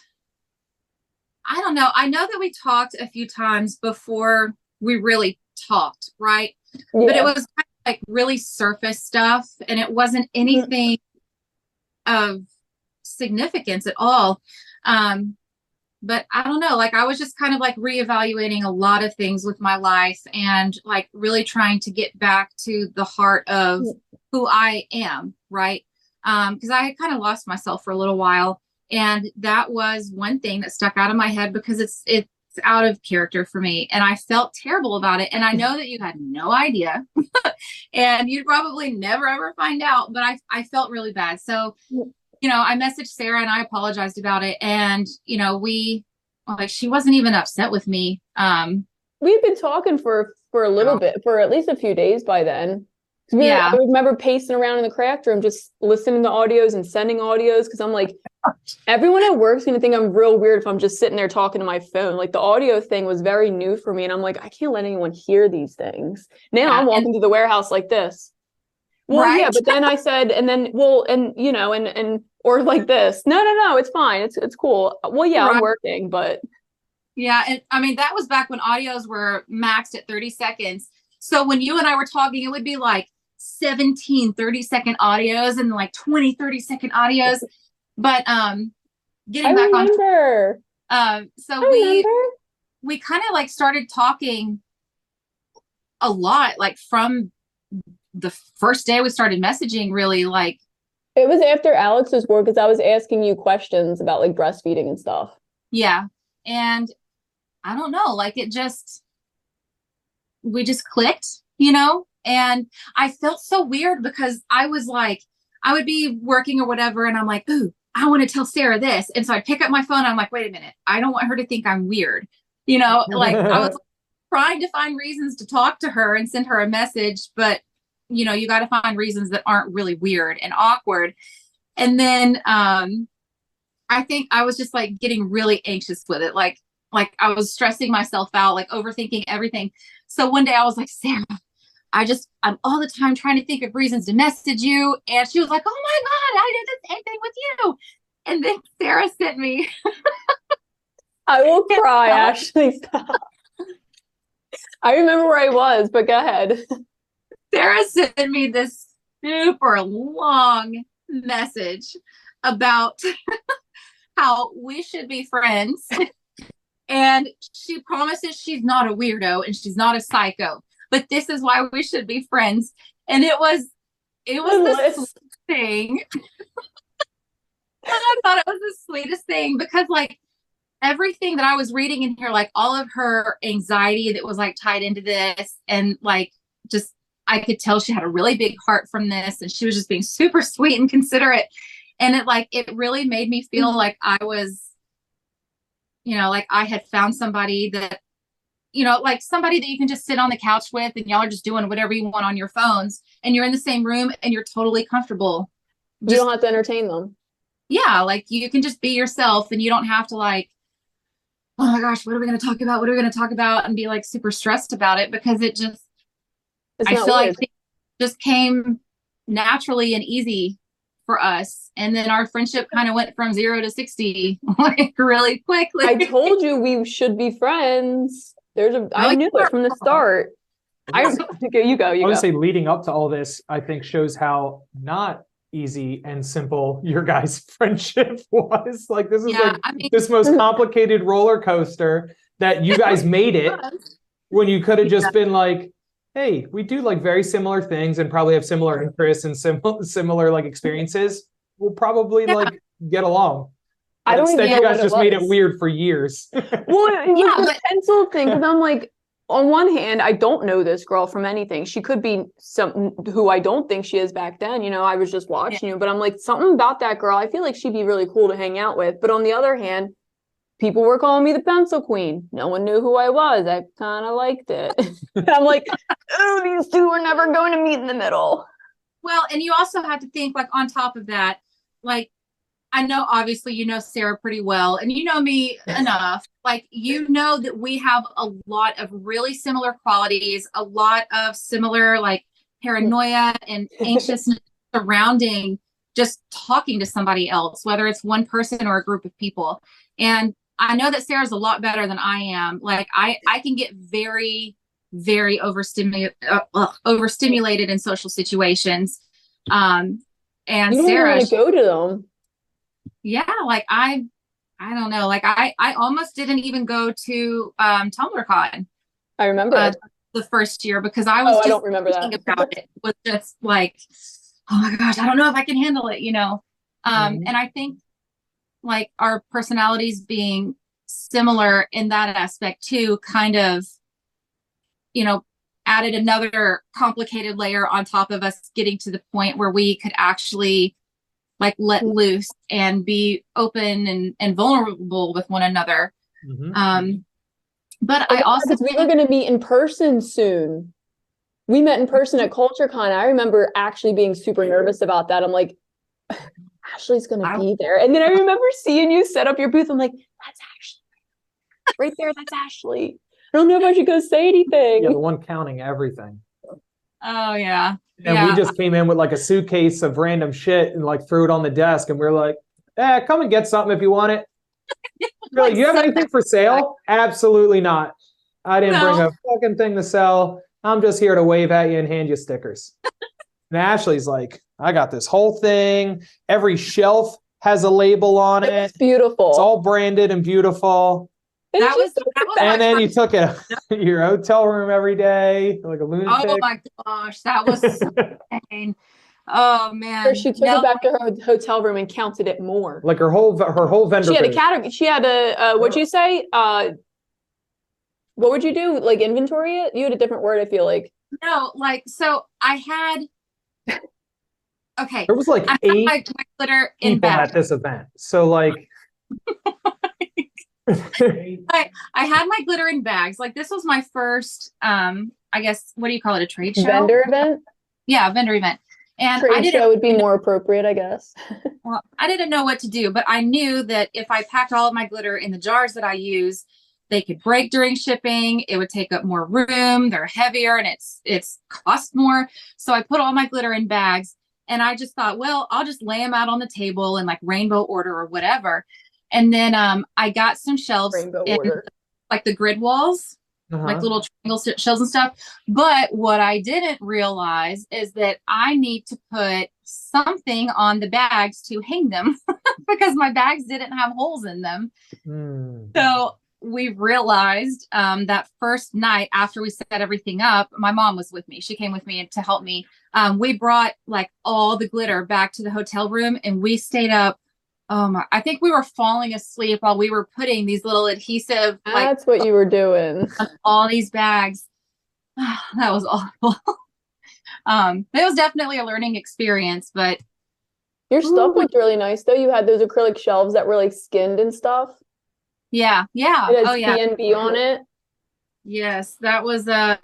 D: I don't know. I know that we talked a few times before we really talked, right? but it was kind of like really surface stuff and it wasn't anything of significance at all um but i don't know like i was just kind of like reevaluating a lot of things with my life and like really trying to get back to the heart of who i am right? Um because i had kind of lost myself for a little while and that was one thing that stuck out of my head because it's it's out of character for me and i felt terrible about it and i know that you had no idea and you'd probably never ever find out but i i felt really bad. So. You know i messaged sara and i apologized about it. And you know we like she wasn't even upset with me. Um
C: we had been talking for for a little bit for at least a few days by then. we
D: Yeah.
C: i remember pacing around in the craft room just listening to audios and sending audios because i'm like everyone at work's gonna think i'm real weird if i'm just sitting there talking to my phone. Like the audio thing was very new for me and i'm like i can't let anyone hear these things. Now
D: Yeah,
C: i'm
D: and-
C: walking through the warehouse like this. Well yeah but then i said and then well and you know and and or like this. No no no it's fine. It's it's cool. Well yeah i'm working but
D: Yeah, and I mean that was back when audios were maxed at 30 seconds. So when you and I were talking, it would be like 17 30 second audios and like 20 30 second audios. But um getting
C: i
D: back on
C: remember.
D: Um
C: i
D: so we
C: remember.
D: we kind of like started talking a lot like from the first day we started messaging really like
C: It was after Alex's work because I was asking you questions about like breastfeeding and stuff.
D: yeah. And i don't know like it just we just clicked you know? And i felt so weird because i was like i would be working or whatever and i'm like ooh i want to tell sara this. And so i'd pick up my phone i'm like wait a minute i don't want her to think i'm weird. You know? Like i was trying to find reasons to talk to her and send her a message but you know you got to find reasons that aren't really weird and awkward And then um I think I was just like getting really anxious with it. Like like I was stressing myself out, like overthinking everything. So one day I was like, Sara, I just I'm all the time trying to think of reasons to message you. And she was like, Oh my God, I did the same thing with you. And then Sara sent me
C: I will cry, Ashleigh. Stop. I remember where I was, but go ahead.
D: Sara sent me this super long message about how we should be friends. and she promises she's not a weirdo and she's not a psycho, but this is why we should be friends. And it was, it was the sweetest thing. and I thought it was the sweetest thing because, like, everything that I was reading in here, like all of her anxiety that was like tied into this, and like just I could tell she had a really big heart from this and she was just being super sweet and considerate. And it like it really made me feel
C: Mhm.
D: like I was, you know, like I had found somebody that, you know, like somebody that you can just sit on the couch with and y'all are just doing whatever you want on your phones and you're in the same room and you're totally comfortable.
C: You
D: Just
C: don't have to entertain them.
D: yeah, like you can just be yourself and you don't have to like, oh my gosh, what are we gonna talk about? What are we gonna talk about? And be like super stressed about it because it just
C: It's
D: I
C: not
D: feel
C: weird.
D: like things just came naturally and easy for us. And then our friendship kind of went from zero to 60 like really quickly.
C: I told you we should be friends. There's a. I knew it from the start. I go. You go.
A: I
C: You
A: want
C: go.
A: to say leading up to all this, I think shows how not easy and simple your guys' friendship was. Like this is
D: yeah,
A: like
D: I mean,
A: this most complicated roller coaster that you guys made it when you could have just been like, hey, we do like very similar things and probably have similar interests and similar similar like experiences. We'll probably
D: Yeah.
A: like get along.
C: I don't
A: Instead, you guys
C: what it
A: just made it weird for years.
C: Well, it was
D: Yeah,
C: the
D: but-
C: pencil thing because I'm like, on one hand, I don't know this girl from anything. She could be some who I don't think she is back then. You know, I was just watching you, but I'm like, something about that girl. I feel like she'd be really cool to hang out with. But on the other hand, people were calling me the pencil queen. No one knew who I was. I kind of liked it. I'm like, oh, these two are never going to meet in the middle.
D: Well, and you also have to think like on top of that, like I know obviously you know Sara pretty well and you know me enough. Like you know that we have a lot of really similar qualities, a lot of similar like paranoia and anxiousness surrounding just talking to somebody else, whether it's one person or a group of people. And I know that Sara's a lot better than I am. Like I I can get very very overstimulated uh, ugh, overstimulated in social situations. Um and
C: You don't
D: Sara
C: want to go to them.
D: yeah like i i don't know like i i almost didn't even go to um tumblercon
C: I remember.
D: Uh, the first year because i was
C: oh, I
D: just
C: don't remember
D: thinking
C: that.
D: about it was just like oh my gosh i don't know if i can handle it you know um
A: Mhm.
D: and i think like our personalities being similar in that aspect too kind of you know added another complicated layer on top of us getting to the point where we could actually like let loose and be open and and vulnerable with one another
A: Mhm.
D: um but
C: Oh,
D: i also
C: because we
D: think-
C: were going to meet in person soon. We met in person at CultureCon. I remember actually being super nervous about that. I'm like, Ashleigh's going
D: I-
C: to be there. And then I remember seeing you set up your booth. I'm like, that's Ashleigh. Right there, that's Ashleigh. I don't know if I should go say anything.
A: yeah, the one counting everything.
D: oh yeah
A: And
D: Yeah.
A: we just came in with like a suitcase of random shit and like threw it on the desk and we are like, eh, come and get something if you want it. Really,
D: Like,
A: you have anything for sale? Absolutely not. I didn't bring a fucking thing to sell. I'm just here to wave at you and hand you stickers. and Ashleigh's like, I got this whole thing. Every shelf has a label on it.
C: It's beautiful.
A: It's all branded and beautiful.
C: And
D: that was that was
A: And
D: my
A: then you took it your hotel room every day, like a lunatic.
D: oh my gosh that was insane oh man
C: Or she took
D: No,
C: it back to her hotel room and counted it more.
A: like her whole her whole vendor.
C: She had a
A: booth.
C: category. She had a. Uh, what'd you say? Uh, what would you do? Like inventory it? You had a different word. I feel like.
D: no like so i had okay
A: There was like
D: I
A: eight
D: my, my glitter in
A: people
D: bags.
A: at this event. So like
D: I had my glitter in bags. Like this was my first um I guess what do you call it a trade show?
C: Vendor event.
D: Yeah, vendor event. And I
C: Trade
D: didn't
C: show would be more appropriate, I guess.
D: well, I didn't know what to do, but I knew that if I packed all of my glitter in the jars that I use, they could break during shipping. It would take up more room. They're heavier and it's it's cost more. So I put all my glitter in bags and I just thought, well, I'll just lay them out on the table in like rainbow order or whatever. And then um I got some shelves
C: Rainbow
D: in,
C: order.
D: like the grid walls
A: Uh-huh.
D: like little triangle s- shells and stuff. But what I didn't realize is that I need to put something on the bags to hang them because my bags didn't have holes in them.
A: Hmm.
D: So we realized um, that first night after we set everything up, my mom was with me. She came with me to help me. Um, we brought like all the glitter back to the hotel room and we stayed up. Oh my, I think we were falling asleep while we were putting these little adhesive like
C: That's what you were doing.
D: all these bags. that was awful. um, it was definitely a learning experience, but
C: Your stuff
D: Ooh.
C: looked really nice though. You had those acrylic shelves that were like skinned and stuff.
D: Yeah, yeah.
C: It has
D: Oh yeah.
C: BnB on it.
D: Yes, that was uh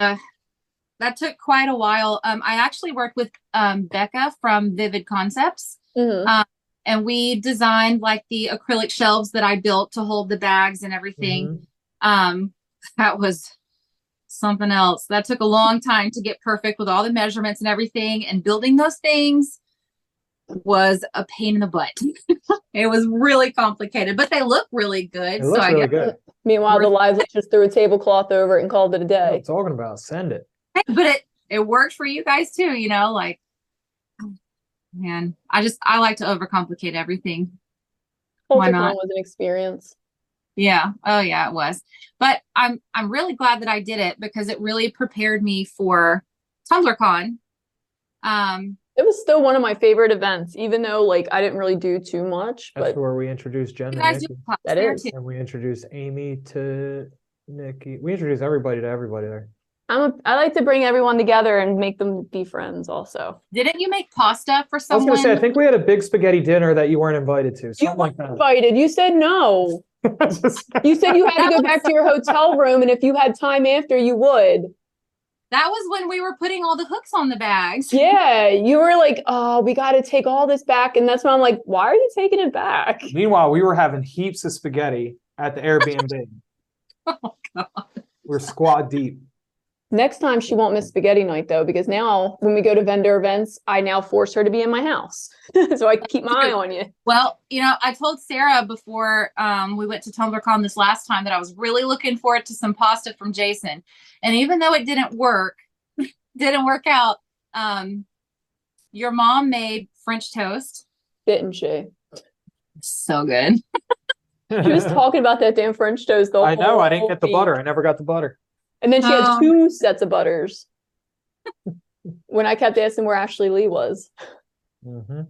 D: that took quite a while. Um, I actually worked with um Becca from Vivid Concepts,
C: Mhm.
D: and we designed like the acrylic shelves that I built to hold the bags and everything.
A: Mhm.
D: Um, that was something else. That took a long time to get perfect with all the measurements and everything. And building those things was a pain in the butt. it was really complicated, but they look really good.
A: It
D: so
A: looks
D: I
A: really
D: guess,
A: good.
C: Meanwhile, the
D: Worth-
C: lives just threw a tablecloth over it and called it a
A: What I'm
C: day.
A: talking about. Send it.
D: but it it worked for you guys too. You know, like man, I just I like to overcomplicate everything. Why
C: Culture
D: not?
C: was an experience.
D: Yeah. Oh yeah, it was. But I'm I'm really glad that I did it because it really prepared me for TumblerCon. Um,
C: It was still one of my favorite events, even though like I didn't really do too much.
A: That's
C: But
A: where we introduced Jen
D: you
A: to
D: guys do
A: Nikki.
D: class
C: That
D: there
C: is.
D: too.
A: And we introduced Amy to Nikki. We introduced everybody to everybody there.
C: I'm a, I like to bring everyone together and make them be friends. Also,
D: Didn't you make pasta for someone?
A: I was
D: someone?
A: gonna say, I think we had a big spaghetti dinner that you weren't invited to.
C: you
A: Something
C: were
A: like that.
C: invited. You said no. You said you had to go back to your hotel room, and if you had time after, you would.
D: That was when we were putting all the hooks on the bags.
C: Yeah, you were like, "Oh, we got to take all this back," and that's when I'm like, "Why are you taking it back?"
A: Meanwhile, we were having heaps of spaghetti at the Airbnb.
D: Oh, God.
A: We're squat deep.
C: Next time she won't miss spaghetti night though, because now when we go to vendor events, I now force her to be in my house, so I keep my eye on you.
D: Well, you know, I told Sara before um, we went to TumblerCon this last time that I was really looking forward to some pasta from Jason. And even though it didn't work, didn't work out, um, your mom made French toast.
C: Didn't she?
D: So good.
C: She was talking about that damn French toast the
A: I know. I didn't get the
C: week.
A: butter. I never got the butter.
C: And then she had
D: Um,
C: two sets of butters. when I kept asking where Ashleigh Lee was,
A: Mhm.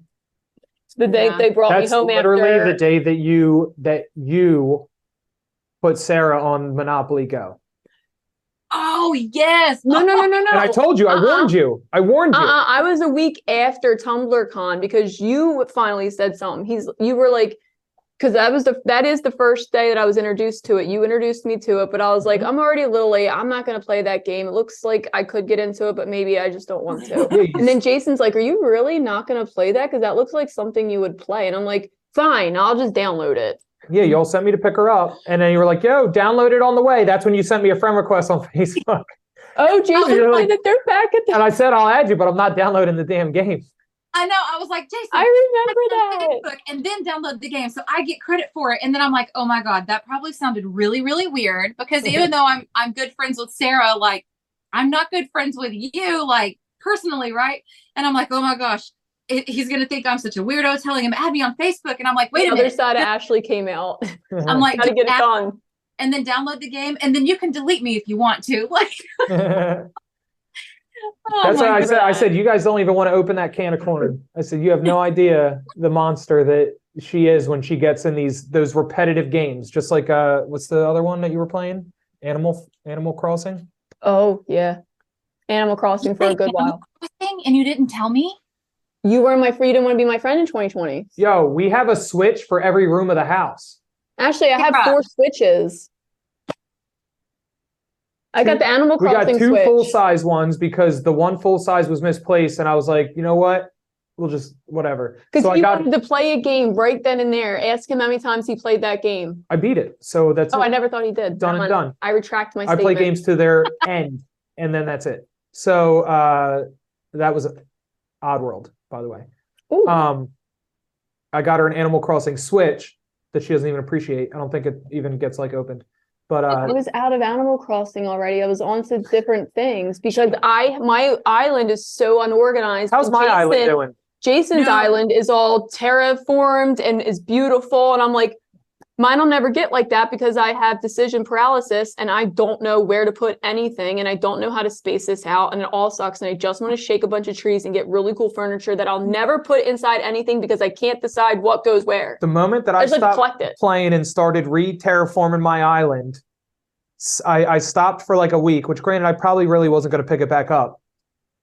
C: the day
D: Yeah.
C: they brought
A: That's
C: me home
A: literally
C: after.
A: the day that you that you put Sara on Monopoly Go.
D: Oh, yes.
C: no, no, no, no, no.
A: And I told you, I
C: Uh-uh.
A: warned you. I warned you.
C: Uh-uh, I was a week after TumblerCon because you finally said something. He's you were like, because that was the that is the first day that I was introduced to it. You introduced me to it, but I was like,
A: Mhm.
C: I'm already a little late. I'm not gonna play that game. It looks like I could get into it, but maybe I just don't want to. And then Jason's like, Are you really not gonna play that? Because that looks like something you would play. And I'm like, Fine, I'll just download it.
A: Yeah, you all sent me to pick her up, and then you were like, "Yo, download it on the way." That's when you sent me a friend request on Facebook,
C: Oh, Jason,
A: like-.
C: They're back at the.
A: and I said I'll add you, but I'm not downloading the damn game.
D: I know. I was like, Jason.
C: I remember that.
D: Facebook and then download the game so i get credit for it and then i'm like oh my god that probably sounded really really weird because even though i'm i'm good friends with sara like i'm not good friends with you like personally right and i'm like oh my gosh it, he's gonna think i'm such a weirdo telling him add me on facebook and i'm like wait
C: the
D: a
C: other
D: minute
C: side of Ashleigh came out.
D: i'm like
C: Gotta get it
D: add-
C: done.
D: and then download the game and then you can delete me if you want to like oh
A: That's
D: my
A: what I said. I said you guys don't even want to open that can of corn. I said you have no idea the monster that she is when she gets in these those repetitive games. Just like uh, what's the other one that you were playing? Animal Animal Crossing.
C: Oh yeah, Animal Crossing for a good while.
D: thing and you didn't tell me
C: You were my friend. Want to be my friend in 2020?
A: Yo, we have a switch for every room of the house.
C: Actually, I have
D: Sara.
C: four switches. I got the Animal Crossing.
A: We got
C: Crossing
A: two
C: Switch.
A: full size ones because the one full size was misplaced, and I was like, you know what? We'll just whatever.
C: Because
A: So I
C: he
A: got,
C: wanted to play a game right then and there. Ask him how many times he played that game.
A: I beat it. So that's
C: Oh,
A: it.
C: I never thought he did.
A: done
C: Never
A: and
C: mind.
A: done.
C: I retract my
A: I
C: statement.
A: play games to their end, and then that's it. So uh, that was Oddworld, by the way.
C: Ooh,
A: Um, I got her an Animal Crossing Switch that she doesn't even appreciate. I don't think it even gets like opened. But
C: I
A: uh,
C: was out of Animal Crossing already. I was on to different things because I my island is so unorganized.
A: how's
C: and
A: my island doing?
C: Jason's
D: No.
C: island is all terraformed and is beautiful. And I'm like, mine will never get like that because I have decision paralysis and I don't know where to put anything and I don't know how to space this out. And it all sucks. And I just want to shake a bunch of trees and get really cool furniture that I'll never put inside anything because I can't decide what goes where.
A: The moment that
C: I
A: I stopped playing and started re-terraforming my island, I stopped for like a week. Which, granted, I probably really wasn't going to pick it back up.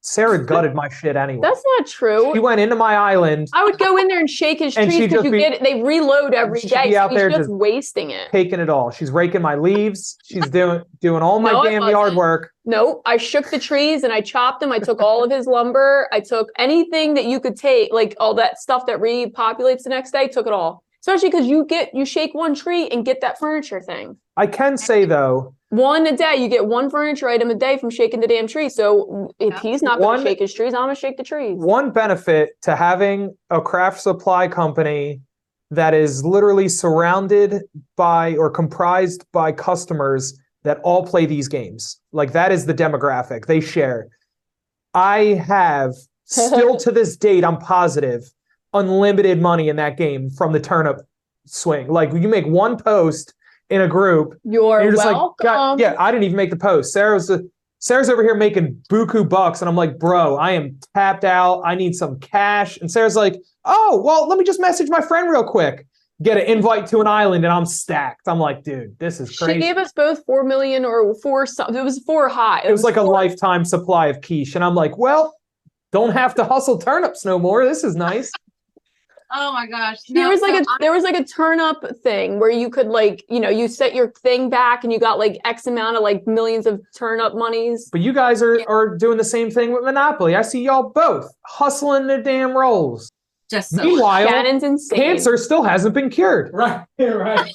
A: Sara gutted my shit anyway.
C: That's not true.
A: She went into my island,
C: I would go in there and shake his trees because you
A: be-
C: get it. They reload every day.
A: be
C: So
A: out
C: he's
A: there
C: just
A: just
C: wasting it.
A: taking it all. She's raking my leaves. She's doing doing all my
C: No,
A: damn yard work.
C: No, I shook the trees and I chopped them. I took all of his lumber. I took anything that you could take, like all that stuff that repopulates the next day, took it all. Especially because you get you shake one tree and get that furniture thing.
A: I can say though,
C: One a day, you get one furniture item a day from shaking the damn tree. So if
D: Yeah.
C: he's not
A: One-
C: gonna shake his trees, I'm gonna shake the trees.
A: one benefit to having a craft supply company that is literally surrounded by or comprised by customers that all play these games. Like that is the demographic they share. I have still to this date, I'm positive, unlimited money in that game from the turnip swing. Like you make one post in a group
C: You're,
A: you're just
C: welcome.
A: like, God, yeah, I didn't even make the post. Sara's the Sara's over here making buku bucks, and I'm like, bro, I am tapped out. I need some cash. And Sara's like, oh, well, let me just message my friend real quick. Get an invite to an island, and I'm stacked. I'm like, dude, this is crazy.
C: She gave us both four million or four it was four high.
A: it was like a lifetime supply of quiche, and I'm like, well, don't have to hustle turnips no more. This is nice.
D: Oh my gosh.
C: There was like
D: so
C: a there was like a turnip thing where you could like you know you set your thing back and you got like X amount of like millions of turnip monies.
A: But you guys are are doing the same thing with Monopoly. I see y'all both hustling the damn rolls.
D: just so
A: Meanwhile,
C: Shannon's insane.
A: cancer still hasn't been cured.
E: Right, right.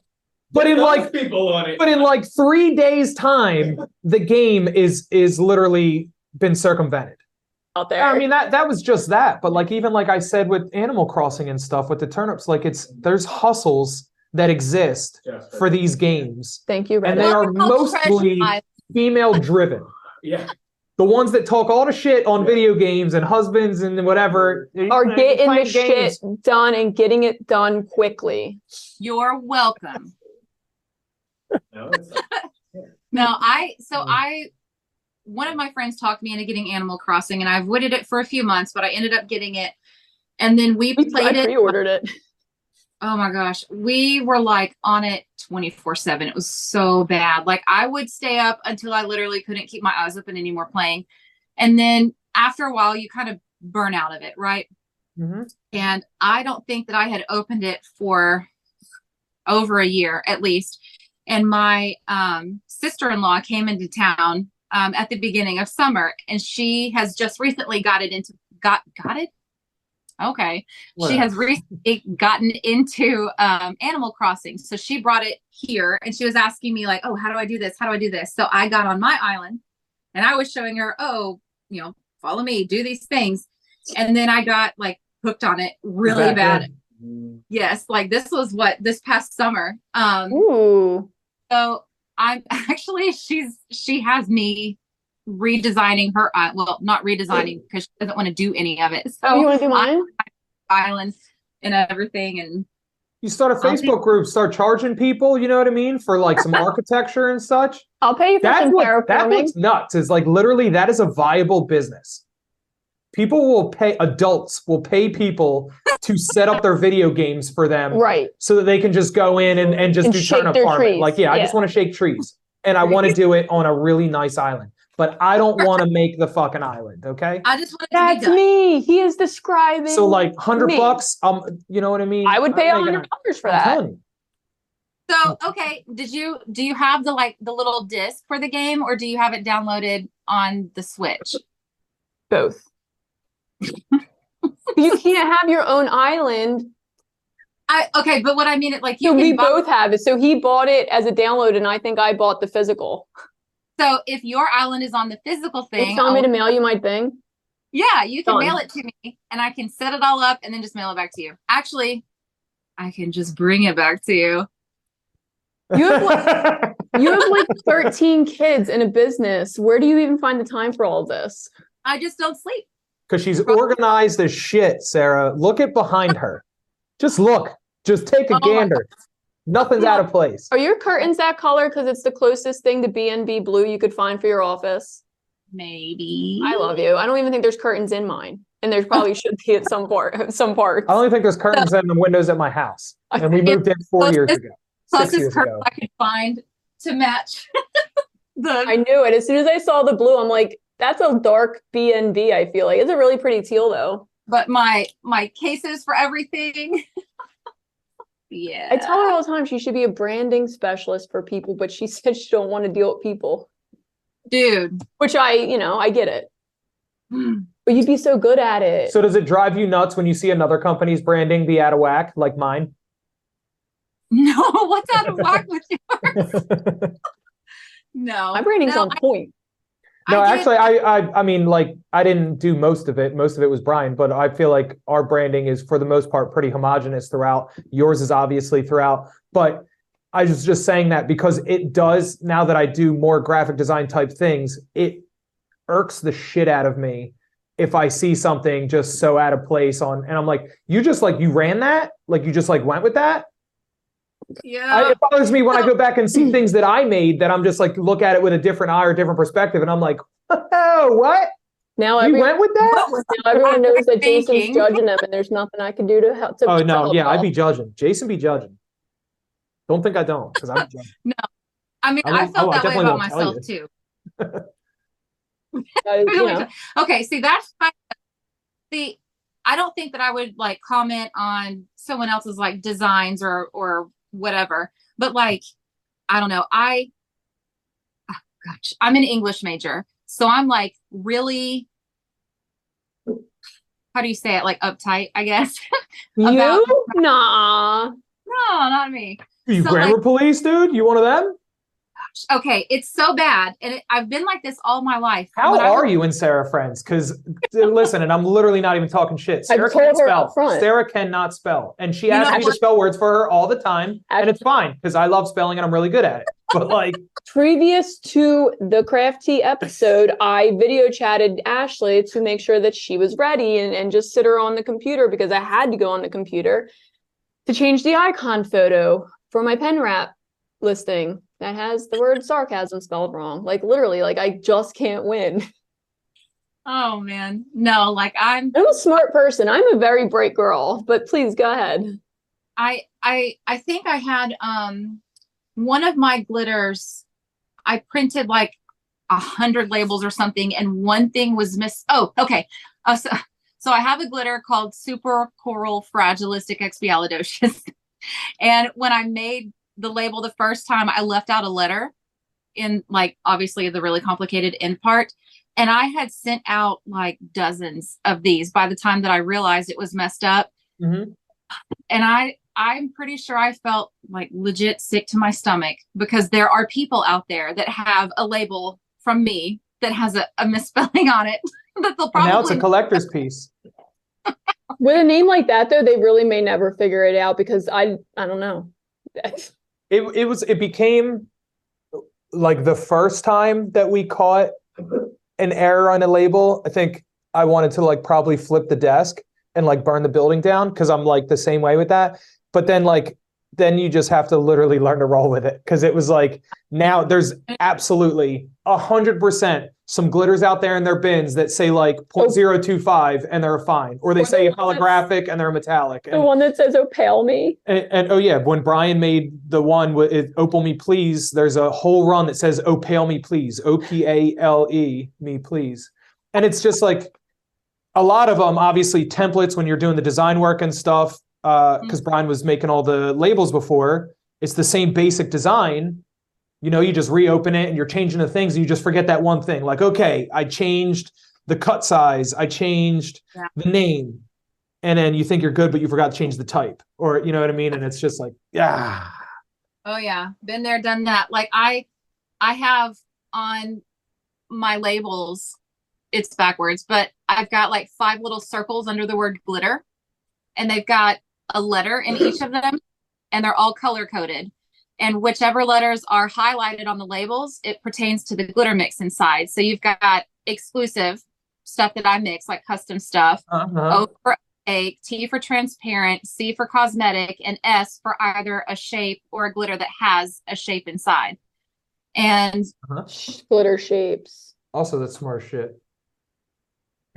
A: But in
E: Those
A: like
E: people on it.
A: but in like three days time the game is is literally been circumvented
C: out there.
A: i mean that that was just that but like even like i said with animal crossing and stuff with the turnips like it's there's hustles that exist
E: Just
A: for these games
C: Thank you,
A: and they are
D: Well, it's called
A: mostly female driven
E: Yeah.
A: the ones that talk all the shit on video games and husbands and whatever
C: are getting the
A: playing
C: shit done and getting it done quickly.
D: You're welcome.
E: No, it's
D: No, I so
A: Mm.
D: I one of my friends talked me into getting Animal Crossing and I avoided it for a few months, but I ended up getting it. And then we played
C: I
D: it.
C: pre-ordered it.
D: Oh my gosh. We were like on it 24/7. It was so bad. Like I would stay up until I literally couldn't keep my eyes open anymore playing. And then after a while you kind of burn out of it, right?
A: Mhm.
D: and I don't think that I had opened it for over a year at least. And my um, sister-in-law came into town um, at the beginning of summer, and she has just recently got it into got got it. Okay, she has recently gotten into um, Animal Crossing, so she brought it here, and she was asking me like, "Oh, how do I do this? How do I do this?" So I got on my island, and I was showing her, "Oh, you know, follow me, do these things," and then I got like hooked on it really
A: Back
D: bad.
A: in.
D: Yes, like this was what this past summer. Um
C: Ooh.
D: so I'm actually she's she has me redesigning her i- well not redesigning because she doesn't want to do any of it.
C: Oh, you want to do mine?
D: island and everything and
A: you start a
D: I'll take-
A: facebook group start charging people you know what i mean for like some architecture and such
C: I'll pay you for
A: That's
C: some
A: what that
C: terraforming.
A: looks nuts. Is like literally that is a viable business. People will pay adults will pay people to set up their video games for them
C: Right.
A: so that they can just go in and, and just
C: And
A: do
C: shake
A: turnip
C: their
A: farming.
C: trees.
A: Like, yeah, I just want to shake trees. And I want to do it on a really nice island. But I don't want to make the fucking island, okay?
D: I just want it to
C: That's
D: be done.
C: me. He is describing.
A: So like hundred
C: me.
A: bucks, um, you know what I mean?
C: I would pay a
A: I'm making
C: hundred dollars for that.
A: telling you.
D: So, okay, did you do you have the like the little disc for the game or do you have it downloaded on the Switch?
C: Both. You can't have your own island.
D: I okay, but what I mean it like you
C: So we
D: buy-
C: both have it. So he bought it as a download, and I think I bought the physical.
D: so if your island is on the physical
C: Are you
D: thing,
C: telling me
D: I'll-
C: to mail you my thing?
D: yeah, you can
C: Done.
D: mail it to me and I can set it all up and then just mail it back to you. Actually, I can just bring it back to you.
C: You have like you have like 13 kids in a business. Where do you even find the time for all of this?
D: I just don't sleep.
A: Because she's organized as shit, Sara. Look at behind her. Just look. Just take a
D: Oh
A: gander. Nothing's out of place.
C: Are your curtains that color because it's the closest thing to BNB blue you could find for your office?
D: Maybe.
C: I love you. I don't even think there's curtains in mine, and there probably should be at some part, some parts.
A: I only think there's curtains in the windows at my house. And we moved in four years ago. Six
D: closest
A: years
D: curtain
A: ago.
D: I could find to match the
C: I knew it as soon as I saw the blue. I'm like, that's a dark BNB. I feel like it's a really pretty teal though.
D: but my my cases for everything. yeah.
C: I tell her all the time she should be a branding specialist for people, but she said she don't want to deal with people.
D: dude.
C: Which I, you know, I get it.
D: Mm.
C: But you'd be so good at it.
A: So does it drive you nuts when you see another company's branding be out of whack, like mine?
D: No, what's out of whack with yours? No.
C: My branding's
D: no,
C: on
D: I-
C: point.
A: No,
D: I
A: actually, I, I, I mean, like, I didn't do most of it. Most of it was Brian, but I feel like our branding is, for the most part, pretty homogenous throughout. Yours is obviously throughout, but I was just saying that because it does. Now that I do more graphic design type things, it irks the shit out of me if I see something just so out of place on, and I'm like, you just like you ran that, like you just like went with that.
D: Yeah.
A: I, it bothers me when I go back and see things that I made that I'm just like look at it with a different eye or different perspective, and I'm like, oh, what?
C: Now
A: You
C: everyone,
A: went with that?
C: Now everyone knows that Jason's
D: thinking?
C: judging them, and there's nothing I can do to help. To
A: Oh no, yeah, I'd be judging. Jason be judging. Don't think I don't, because I'm judging.
D: No, I mean,
A: I
D: I, felt
A: oh, I
D: that way about myself too.
C: Uh, you
D: Okay, see that's kind of, see, I don't think that I would like comment on someone else's like designs or or whatever, but like I don't know, I oh, gosh, I'm an English major, so I'm like really how do you say it like uptight, I guess.
C: you nah.
D: no, not me.
A: Are you
D: So,
A: grammar
D: like-
A: police, dude? You one of them?
D: Okay, it's so bad, and it, I've been like this all my life.
A: How
D: When I
A: are
D: was-
A: you and Sara friends? Because uh, listen, and I'm literally not even talking shit. Sara
C: told
A: can't spell. Sara cannot spell, and she
D: You
A: asks
D: know
A: me to
D: what?
A: spell words for her all the time, and it's fine because I love spelling and I'm really good at it. But like,
C: Previous to the crafty episode, I video chatted Ashleigh to make sure that she was ready and, and just sit her on the computer because I had to go on the computer to change the icon photo for my pen wrap listing that has the word sarcasm spelled wrong. Like literally, like I just can't win.
D: Oh man, no, like I'm
C: I'm a smart person. I'm a very bright girl, but please go ahead.
D: I I I think I had um one of my glitters. I printed like a hundred labels or something, and one thing was miss. Oh, okay. Uh, so, so I have a glitter called Super Coral Fragilistic Expialidocious, and when I made the label the first time, I left out a letter in like obviously the really complicated end part. And I had sent out like dozens of these by the time that I realized it was messed up
A: mhm.
D: and I I'm pretty sure I felt like legit sick to my stomach because there are people out there that have a label from me that has a, a misspelling on it that they'll
A: And
D: probably
A: now it's a collector's piece.
C: With a name like that, though, they really may never figure it out because I I don't know.
A: it it was it became like the first time that we caught an error on a label i think i wanted to like probably flip the desk and like burn the building down because i'm like the same way with that. But then like then you just have to literally learn to roll with it because it was like now there's absolutely a hundred percent some glitters out there in their bins that say like 0.025 and they're fine or they
C: Or
A: say holographic and they're metallic
C: The
A: and
C: one that says "Oh, pale me."
A: and, and oh yeah, when Brian made the one with it, "Opal Me Please," there's a whole run that says "Oh Pale Me Please," O P A L E Me Please, and it's just like a lot of them. Obviously, templates when you're doing the design work and stuff. Uh, because mm. Brian was making all the labels before, it's the same basic design. You know, you just reopen it and you're changing the things and you just forget that one thing. Like, okay, I changed the cut size, I changed
D: Yeah.
A: the name, and then you think you're good, but you forgot to change the type, or you know what I mean? And it's just like, yeah,
D: Oh yeah, been there, done that. Like I, I have on my labels, it's backwards, but I've got like five little circles under the word glitter, and they've got a letter in each of them, and they're all color coded. And whichever letters are highlighted on the labels, it pertains to the glitter mix inside. So you've got exclusive stuff that I mix, like custom stuff.
A: uh-huh.
D: O for opaque, T for transparent, C for cosmetic, and S for either a shape or a glitter that has a shape inside. And
C: Glitter shapes.
A: also that's smart shit.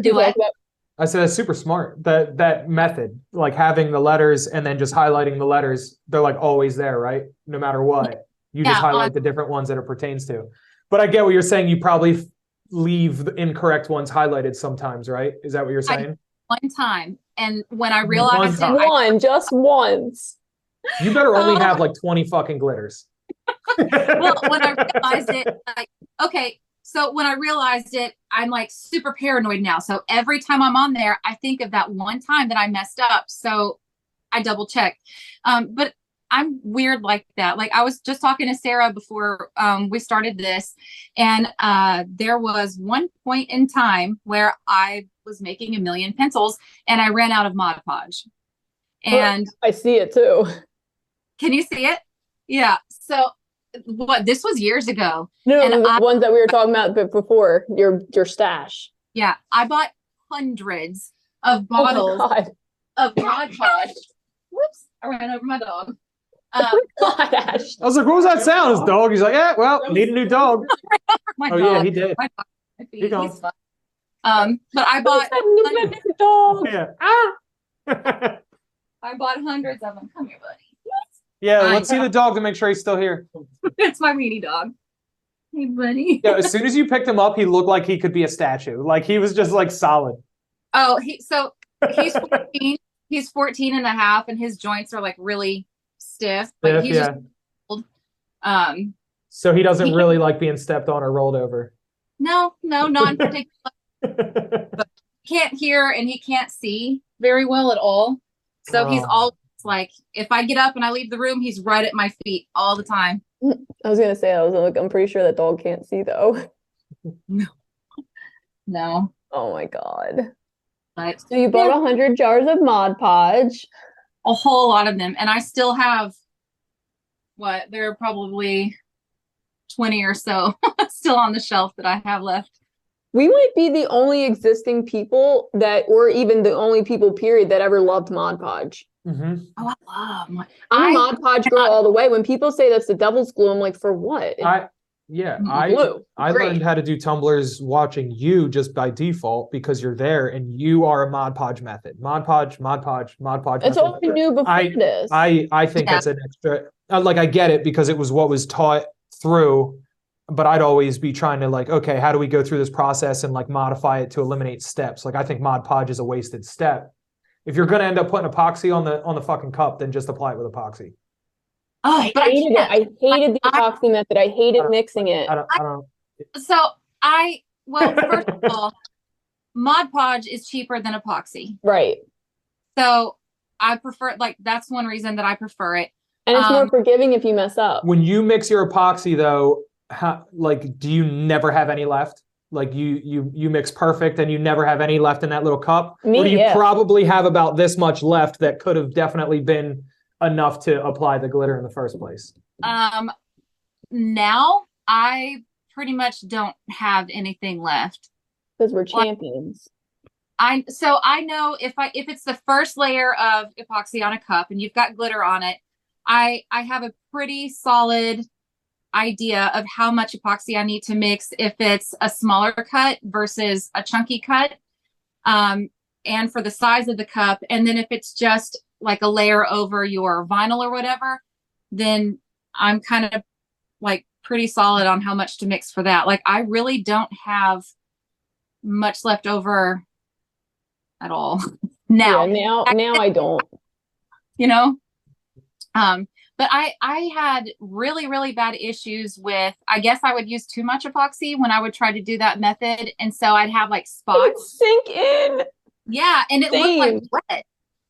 D: do
C: You like
D: it.
C: that?
A: I said that's super smart. That that method, like having the letters and then just highlighting the letters, they're like always there, right? No matter what, you just highlight
D: on-
A: the different ones that it pertains to. But I get what you're saying. You probably f- leave the incorrect ones highlighted sometimes, right? Is that what you're
D: I-
A: saying?
D: one time. And when I
A: One
D: realized it,
A: time.
D: I,
C: One, just once.
A: You better only
D: Oh.
A: have like 20 fucking glitters.
D: well, when I realized it, like, okay, so when I realized it, I'm like super paranoid now. So every time I'm on there, I think of that one time that I messed up. So I double check. Um, but I'm weird like that. Like I was just talking to Sara before um, we started this, and uh, there was one point in time where I was making a million pencils and I ran out of Mod Podge. And
C: I see it too.
D: can you see it? Yeah. So what this was years ago.
C: No,
D: And
C: the
D: I-
C: ones that we were talking about before, your your stash.
D: Yeah, I bought hundreds of
C: Oh
D: bottles
C: God.
D: of Mod Podge. Whoops! I ran over my dog. Um,
C: God, Ash.
A: I was like, what was that sound? His dog. He's like, yeah, well, need a new dog. Oh
D: dog.
A: yeah, he did.
D: my dog. my feet,
A: Keep going.
D: he's fine. Um, but I bought
C: I need a dog.
A: Yeah.
C: Ah.
D: I bought hundreds of them. Come here, buddy.
A: Yeah,
D: I
A: let's see the dog to make sure he's still here.
D: it's my weenie dog. Hey, buddy.
A: Yeah, as soon as you picked him up, he looked like he could be a statue. Like he was just like solid.
D: Oh, he so he's 14. he's 14 and a half, and his joints are like really stiff.
A: but
D: he's
A: yeah.
D: just um
A: So he doesn't
D: He-
A: really like being stepped on or rolled over.
D: no, no, not in particular. can't hear and he can't see very well at all. So he's
A: Oh.
D: all like, if I get up and I leave the room, he's right at my feet all the time.
C: I was gonna say I was like, I'm pretty sure that dog can't see though.
D: No, No.
C: Oh my god.
D: but
C: So you bought a hundred jars of Mod Podge.
D: a whole lot of them. And I still have what? There are probably 20 or so still on the shelf that I have left.
C: We might be the only existing people that, or even the only people, period, that ever loved Mod Podge.
A: Hmm
D: Oh, I love my.
C: I'm a
D: I-
C: Mod Podge girl all the way. When people say that's the devil's glue, I'm like, for what?
A: I yeah, I
C: glue.
A: I
C: Great.
A: learned how to do tumblers watching you just by default because you're there and you are a Mod Podge method. Mod Podge, Mod Podge, Mod Podge.
C: That's all I knew before
A: I-
C: this.
A: I I think
D: Yeah.
A: that's an extra. uh, Like I get it because it was what was taught through, but I'd always be trying to like, okay, how do we go through this process and like modify it to eliminate steps? Like I think Mod Podge is a wasted step. If you're gonna end up putting epoxy on the on the fucking cup, then just apply it with epoxy.
D: Oh,
C: I
D: but I
C: hated it.
D: can't.
C: I hated the
D: I-
C: epoxy method. I hated
A: I-
C: mixing it.
A: I don't. I don't.
D: So I, well, first of all, Mod Podge is cheaper than epoxy.
C: Right.
D: So I prefer, like, that's one reason that I prefer it.
C: And it's more
D: Um,
C: forgiving if you mess up.
A: When you mix your epoxy though, how, like do you never have any left? Like you you you mix perfect and you never have any left in that little cup?
C: Me,
A: or do you
C: yeah.
A: probably have about this much left that could have definitely been enough to apply the glitter in the first place?
D: Um, now I pretty much don't have anything left.
C: Because we're champions.
D: I so I know if I if it's the first layer of epoxy on a cup and you've got glitter on it, I I have a pretty solid idea of how much epoxy I need to mix if it's a smaller cut versus a chunky cut. Um and for the size of the cup and then if it's just like a layer over your vinyl or whatever, then I'm kind of like pretty solid on how much to mix for that. Like I really don't have much left over at all now
C: yeah, now now I don't.
D: you know um But I I had really really bad issues with I guess I would use too much epoxy when I would try to do that method and so I'd have like
C: It would
D: spots.
C: sink in.
D: Yeah, and it looked like
C: Same.
D: wet.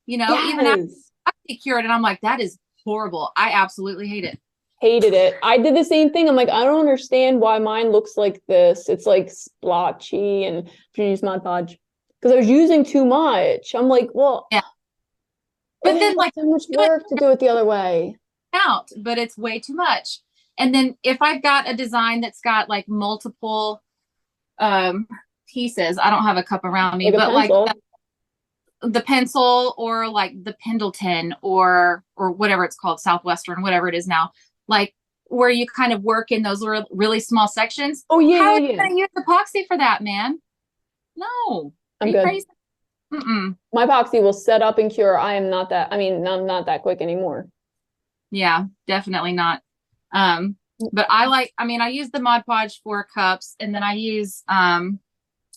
D: You know, even after
C: Yes.
D: I cured and I'm like that is horrible. I absolutely hate it.
C: Hated it. I did the same thing. I'm like, I don't understand why mine looks like this. It's like splotchy and use Mod Podge because I was using too much. I'm like, well,
D: Yeah. But then, like,
C: so much work to do it the other way.
D: Out, but it's way too much. And then if I've got a design that's got like multiple um pieces, I don't have a cup around me, but like the, the pencil or like the Pendleton or or whatever it's called, Southwestern, whatever it is now, like where you kind of work in those re- really small sections.
C: Oh yeah,
D: How are
C: yeah,
D: you
C: yeah.
D: gonna use epoxy for that, man? No.
C: I'm good.
D: crazy? Mm-mm.
C: My epoxy will set up and cure. I am not that. I mean, I'm not that quick anymore.
D: Yeah, definitely not. Um, but I like, I mean, I use the Mod Podge for cups and then I use, um,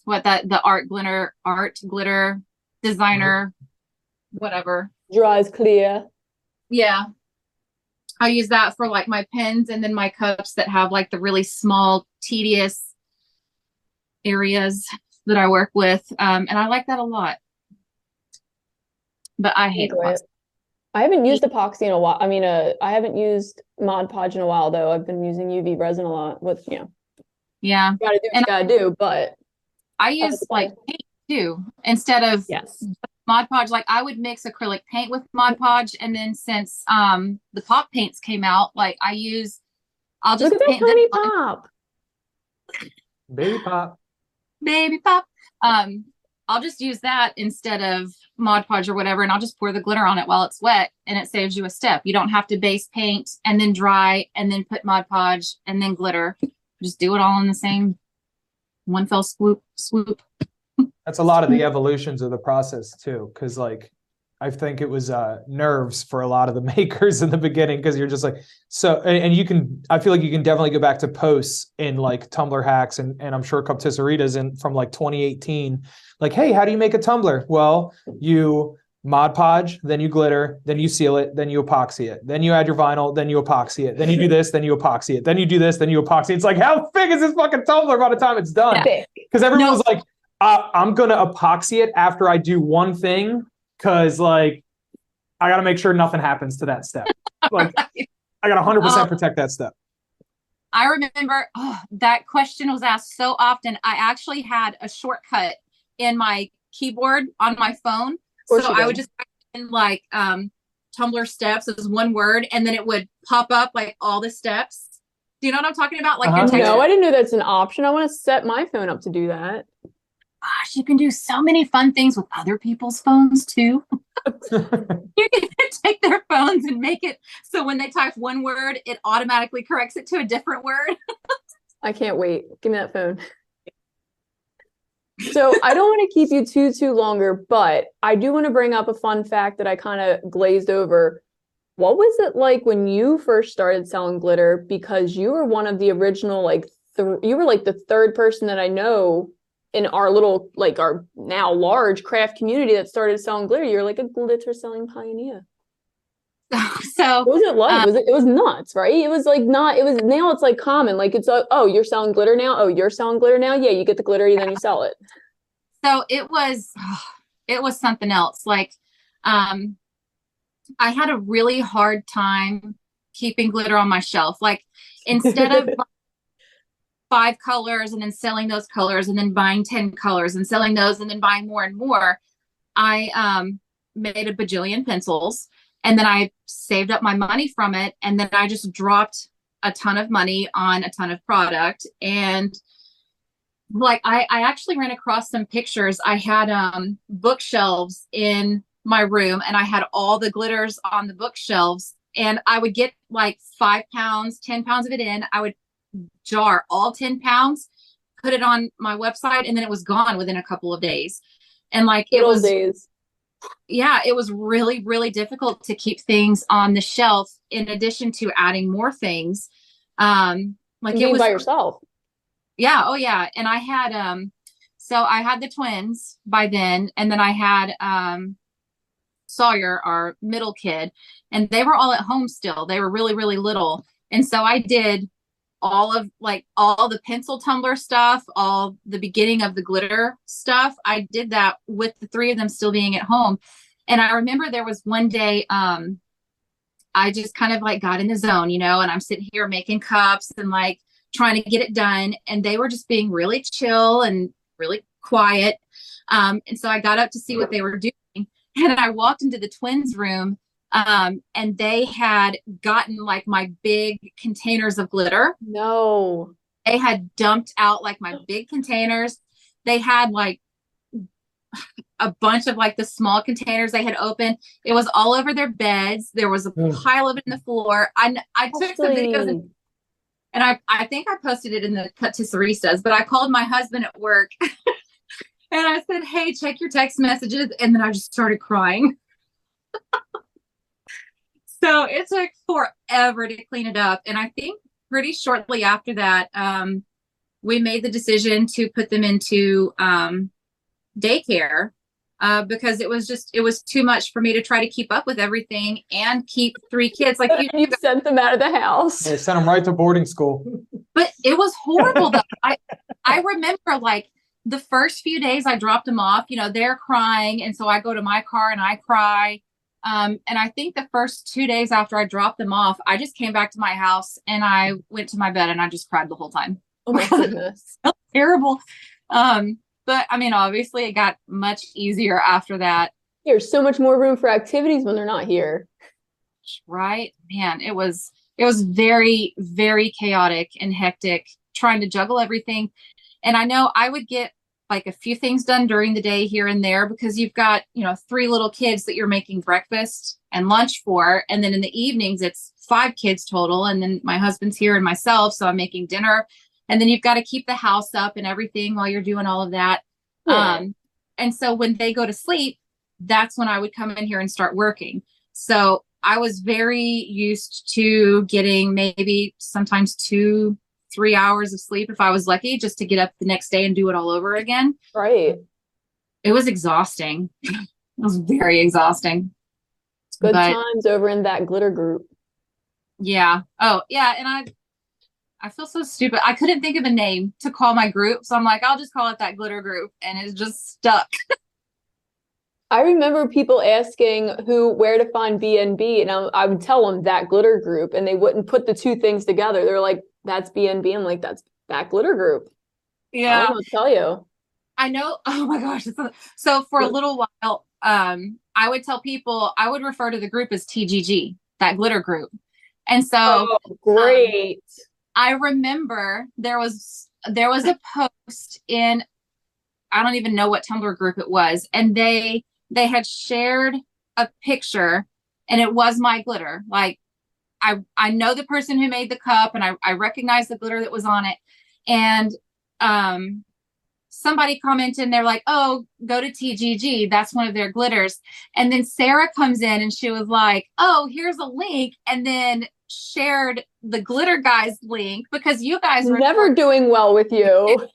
D: what that, the art glitter, art glitter designer, whatever.
C: Dries clear.
D: Yeah. I use that for like my pens and then my cups that have like the really small, tedious areas that I work with. Um, and I like that a lot. But I hate
C: Enjoy it. I haven't used epoxy in a while. I mean, uh, I haven't used Mod Podge in a while though. I've been using UV resin a lot. With you know,
D: Yeah.
C: gotta do what
D: And
C: you gotta do. But
D: I use like paint too, instead of
C: yes,
D: Mod Podge, like I would mix acrylic paint with Mod Podge, and then since um the pop paints came out, like I use, I'll just
C: look at that
D: paint them
C: tiny
D: on
C: pop.
A: Baby pop.
D: baby pop. Um, I'll just use that instead of Mod Podge or whatever, and I'll just pour the glitter on it while it's wet, and it saves you a step. You don't have to base paint and then dry and then put Mod Podge and then glitter. Just do it all in the same one fell swoop. Swoop.
A: That's a lot of the evolutions of the process too, because like I think it was uh nerves for a lot of the makers in the beginning because you're just like so and, and you can I feel like you can definitely go back to posts in like Tumbler hacks and and I'm sure Cuptisseristas in from like 2018 like hey how do you make a tumbler? well you mod podge then you glitter then you seal it then you epoxy it then you add your vinyl then you epoxy it then you do this then you epoxy it then you do this then you epoxy it. it's like how big is this fucking tumbler by the time it's done because everyone
D: No.
A: was like, uh, I'm gonna epoxy it after I do one thing, because like I gotta make sure nothing happens to that step. Like I gotta 100 percent
D: Oh.
A: protect that step.
D: I remember oh, that question was asked so often. I actually had a shortcut in my keyboard on my phone. So I would just type in like um tumbler steps as one word and then it would pop up like all the steps. Do you know what I'm talking about? Like
A: Uh-huh.
D: your text.
C: No, I didn't know that's an option. I want to set my phone up to do that.
D: Gosh, you can do so many fun things with other people's phones too. You can take their phones and make it so when they type one word, it automatically corrects it to a different word.
C: I can't wait. Give me that phone. So I don't want to keep you too too longer, but I do want to bring up a fun fact that I kind of glazed over. What was it like when you first started selling glitter? Because you were one of the original, like th- you were like the third person that I know in our little, like our now large craft community that started selling glitter. You're like a glitter selling pioneer.
D: so
C: What was it like?
D: Um,
C: was it? It was nuts, right? It was like not. It was now. It's like common. Like it's like, oh, you're selling glitter now. Oh, you're selling glitter now. Yeah, you get the glitter, and then you sell it.
D: so it was it was something else like um i had a really hard time keeping glitter on my shelf like instead of five colors and then selling those colors and then buying 10 colors and selling those and then buying more and more i um made a bajillion pencils and then i saved up my money from it and then i just dropped a ton of money on a ton of product and like I, I actually ran across some pictures. I had um bookshelves in my room and I had all the glitters on the bookshelves and I would get like five pounds, 10 pounds of it in. I would jar all 10 pounds, put it on my website, and then it was gone within a couple of days. And like it was
C: days.
D: yeah, it was really, really difficult to keep things on the shelf in addition to adding more things. Um like
C: And
D: it was
C: by yourself.
D: yeah, oh yeah. And I had um so I had the twins by then and then I had um Sawyer, our middle kid, and they were all at home still. They were really, really little. And so I did all of like all the pencil tumbler stuff, all the beginning of the glitter stuff. I did that with the three of them still being at home. And I remember there was one day, um, I just kind of like got in the zone, you know, and I'm sitting here making cups and like trying to get it done. And they were just being really chill and really quiet. Um, and so I got up to see what they were doing. And I walked into the twins' room um, and they had gotten like my big containers of glitter.
C: No.
D: They had dumped out like my big containers. They had like a bunch of like the small containers they had opened. It was all over their beds. There was a
A: Mm.
D: pile of it in the floor. I I took some videos and, and I I think I posted it in the Cuptisseristas, but I called my husband at work and I said, "Hey, check your text messages," and then I just started crying. so it took forever to clean it up, and I think pretty shortly after that, um, we made the decision to put them into um, daycare uh, because it was just it was too much for me to try to keep up with everything and keep three kids like you
C: You sent them out of the house.
A: They sent them right to boarding school.
D: but it was horrible though. I I remember like the first few days I dropped them off, you know, they're crying and so I go to my car and I cry. Um and I think the first 2 days after I dropped them off, I just came back to my house and I went to my bed and I just cried the whole time.
C: Oh my goodness.
D: Terrible. Um but I mean obviously it got much easier after that,
C: There's so much more room for activities when they're not here.
D: right? Man, it was it was very very chaotic and hectic trying to juggle everything and i know i would get like a few things done during the day here and there because you've got you know three little kids that you're making breakfast and lunch for. And then in the evenings it's five kids total. And then my husband's here and myself so i'm making dinner. And then you've got to keep the house up and everything while you're doing all of that.
C: Yeah.
D: um and so when they go to sleep that's when i would come in here and start working. So I was very used to getting maybe sometimes two, three hours of sleep if I was lucky, just to get up the next day and do it all over again.
C: Right.
D: It was exhausting. it was very exhausting.
C: Good
D: But-
C: times over in that glitter group.
D: Yeah. Oh, yeah. And I, I feel so stupid. I couldn't think of a name to call my group, so I'm like, I'll just call it that glitter group, and it's just stuck.
C: I remember people asking who where to find BnB, and I, I would tell them that glitter group, and they wouldn't put the two things together. They're like, "That's BnB." I'm like, "That's that glitter group." Yeah. I don't know what to tell you.
D: I know. Oh my gosh. So for a little while, um, I would tell people I would refer to the group as TGG, that glitter group. And so
C: Oh, great.
D: I remember there was there was a post in I don't even know what tumbler group it was, and they they had shared a picture, and it was my glitter. Like I I know the person who made the cup, and I I recognize the glitter that was on it, and um somebody commented and they're like, oh, go to TGG. That's one of their glitters. And then Sara comes in and she was like, oh, here's a link. And then shared the glitter guys link because you guys were
C: Never doing well with you.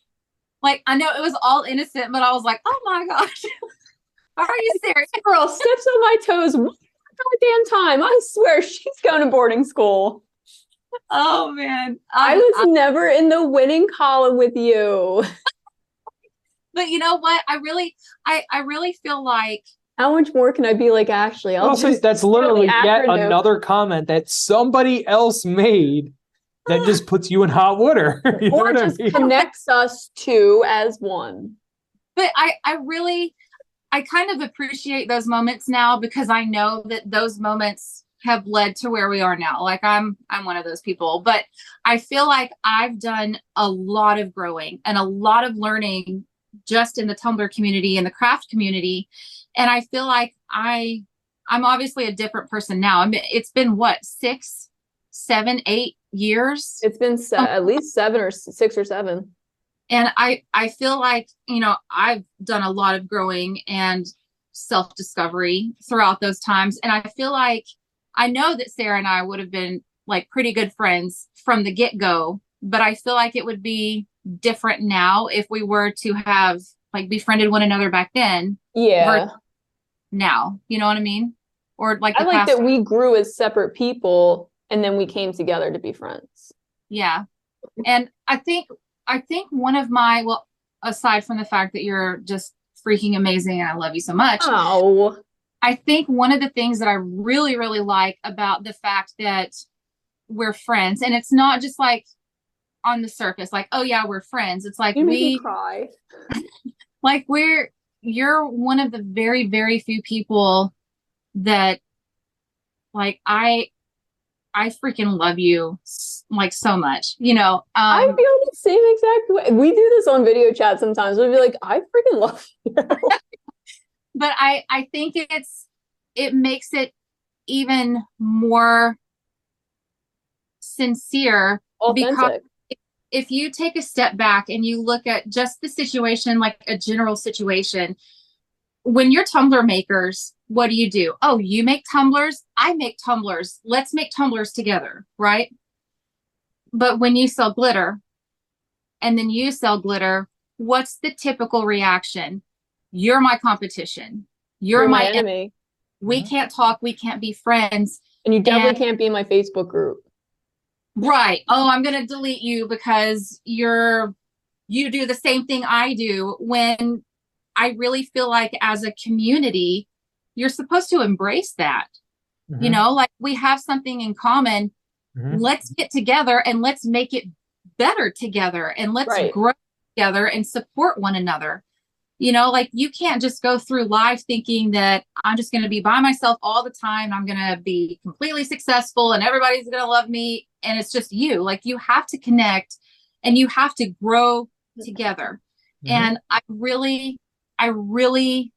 D: like, I know it was all innocent, but I was like, oh my gosh. Are you serious?
C: Girl steps on my toes one goddamn time. I swear she's going to boarding school.
D: Oh man.
C: Um, I was never in the winning column with you.
D: but you know what? I really I I really feel like
C: How much more can I be like Ashleigh? I'll
A: Also,
C: just
A: that's literally yet another comment that somebody else made that just puts you in hot water. you know
C: or
A: what I
C: just
A: mean?
C: connects us two as one.
D: but I I really I kind of appreciate those moments now because I know that those moments have led to where we are now. Like I'm I'm one of those people, but I feel like I've done a lot of growing and a lot of learning just in the tumbler community and the craft community and I feel like I I'm obviously a different person now. I mean, it's been what six, seven, eight years
C: It's been se- oh. at least seven or six or seven.
D: And i i feel like you know i've done a lot of growing and self discovery throughout those times and i feel like i know that sara and i would have been like pretty good friends from the get go but i feel like it would be different now if we were to have like befriended one another back then
C: Yeah.
D: now. You know what I mean? Or like
C: I like that we grew as separate people and then we came together to be friends.
D: yeah. And I think I think one of my well, aside from the fact that you're just freaking amazing and I love you so much,
C: Oh,
D: I think one of the things that I really, really like about the fact that we're friends, and it's not just like on the surface, like, oh yeah, we're friends. It's like
C: you
D: we
C: cry.
D: like we're you're one of the very, very few people that like I I freaking love you like so much, you know.
C: I
D: Um
C: feel the same exact way. We do this on video chat sometimes. We'll be like, I freaking love you.
D: but I I think it's it makes it even more sincere Because-
C: Authentic.
D: if you take a step back and you look at just the situation, like a general situation, when you're tumbler makers, what do you do? Oh, you make tumblers, I make tumblers. Let's make tumblers together, right? But when you sell glitter and then you sell glitter, what's the typical reaction? You're my competition. You're,
C: You're
D: my,
C: my
D: enemy.
C: enemy.
D: We mm-hmm. can't talk. We can't be friends.
C: And you definitely
D: And-
C: can't be in my Facebook group.
D: Right. Oh, I'm going to delete you because you're you do the same thing I do when I really feel like as a community you're supposed to embrace that. You know, like we have something in common.
A: Mhm.
D: Let's get together and let's make it better together and let's
C: Right.
D: grow together and support one another. You know, like you can't just go through life thinking that I'm just going to be by myself all the time. I'm going to be completely successful and everybody's going to love me. And it's just you. Like you have to connect and you have to grow together.
A: Mhm.
D: And I really, I really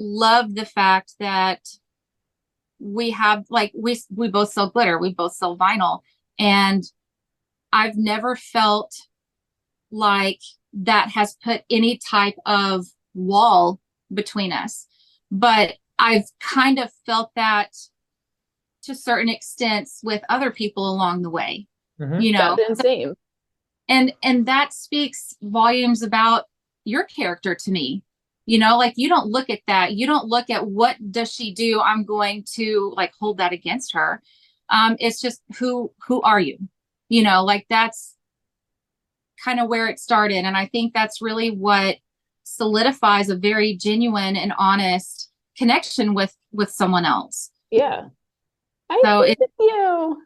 D: love the fact that we have like we we both sell glitter, we both sell vinyl, and I've never felt like that has put any type of wall between us. But I've kind of felt that to certain extents with other people along the way.
A: Mhm.
D: You know,
C: That's insane.
D: and and that speaks volumes about your character to me you know like you don't look at that. You don't look at what does she do? I'm going to like hold that against her. Um it's just who who are you? You know like that's kind of where it started and i think that's really what solidifies a very genuine and honest connection with with someone else.
C: Yeah. I
D: So it-
C: you.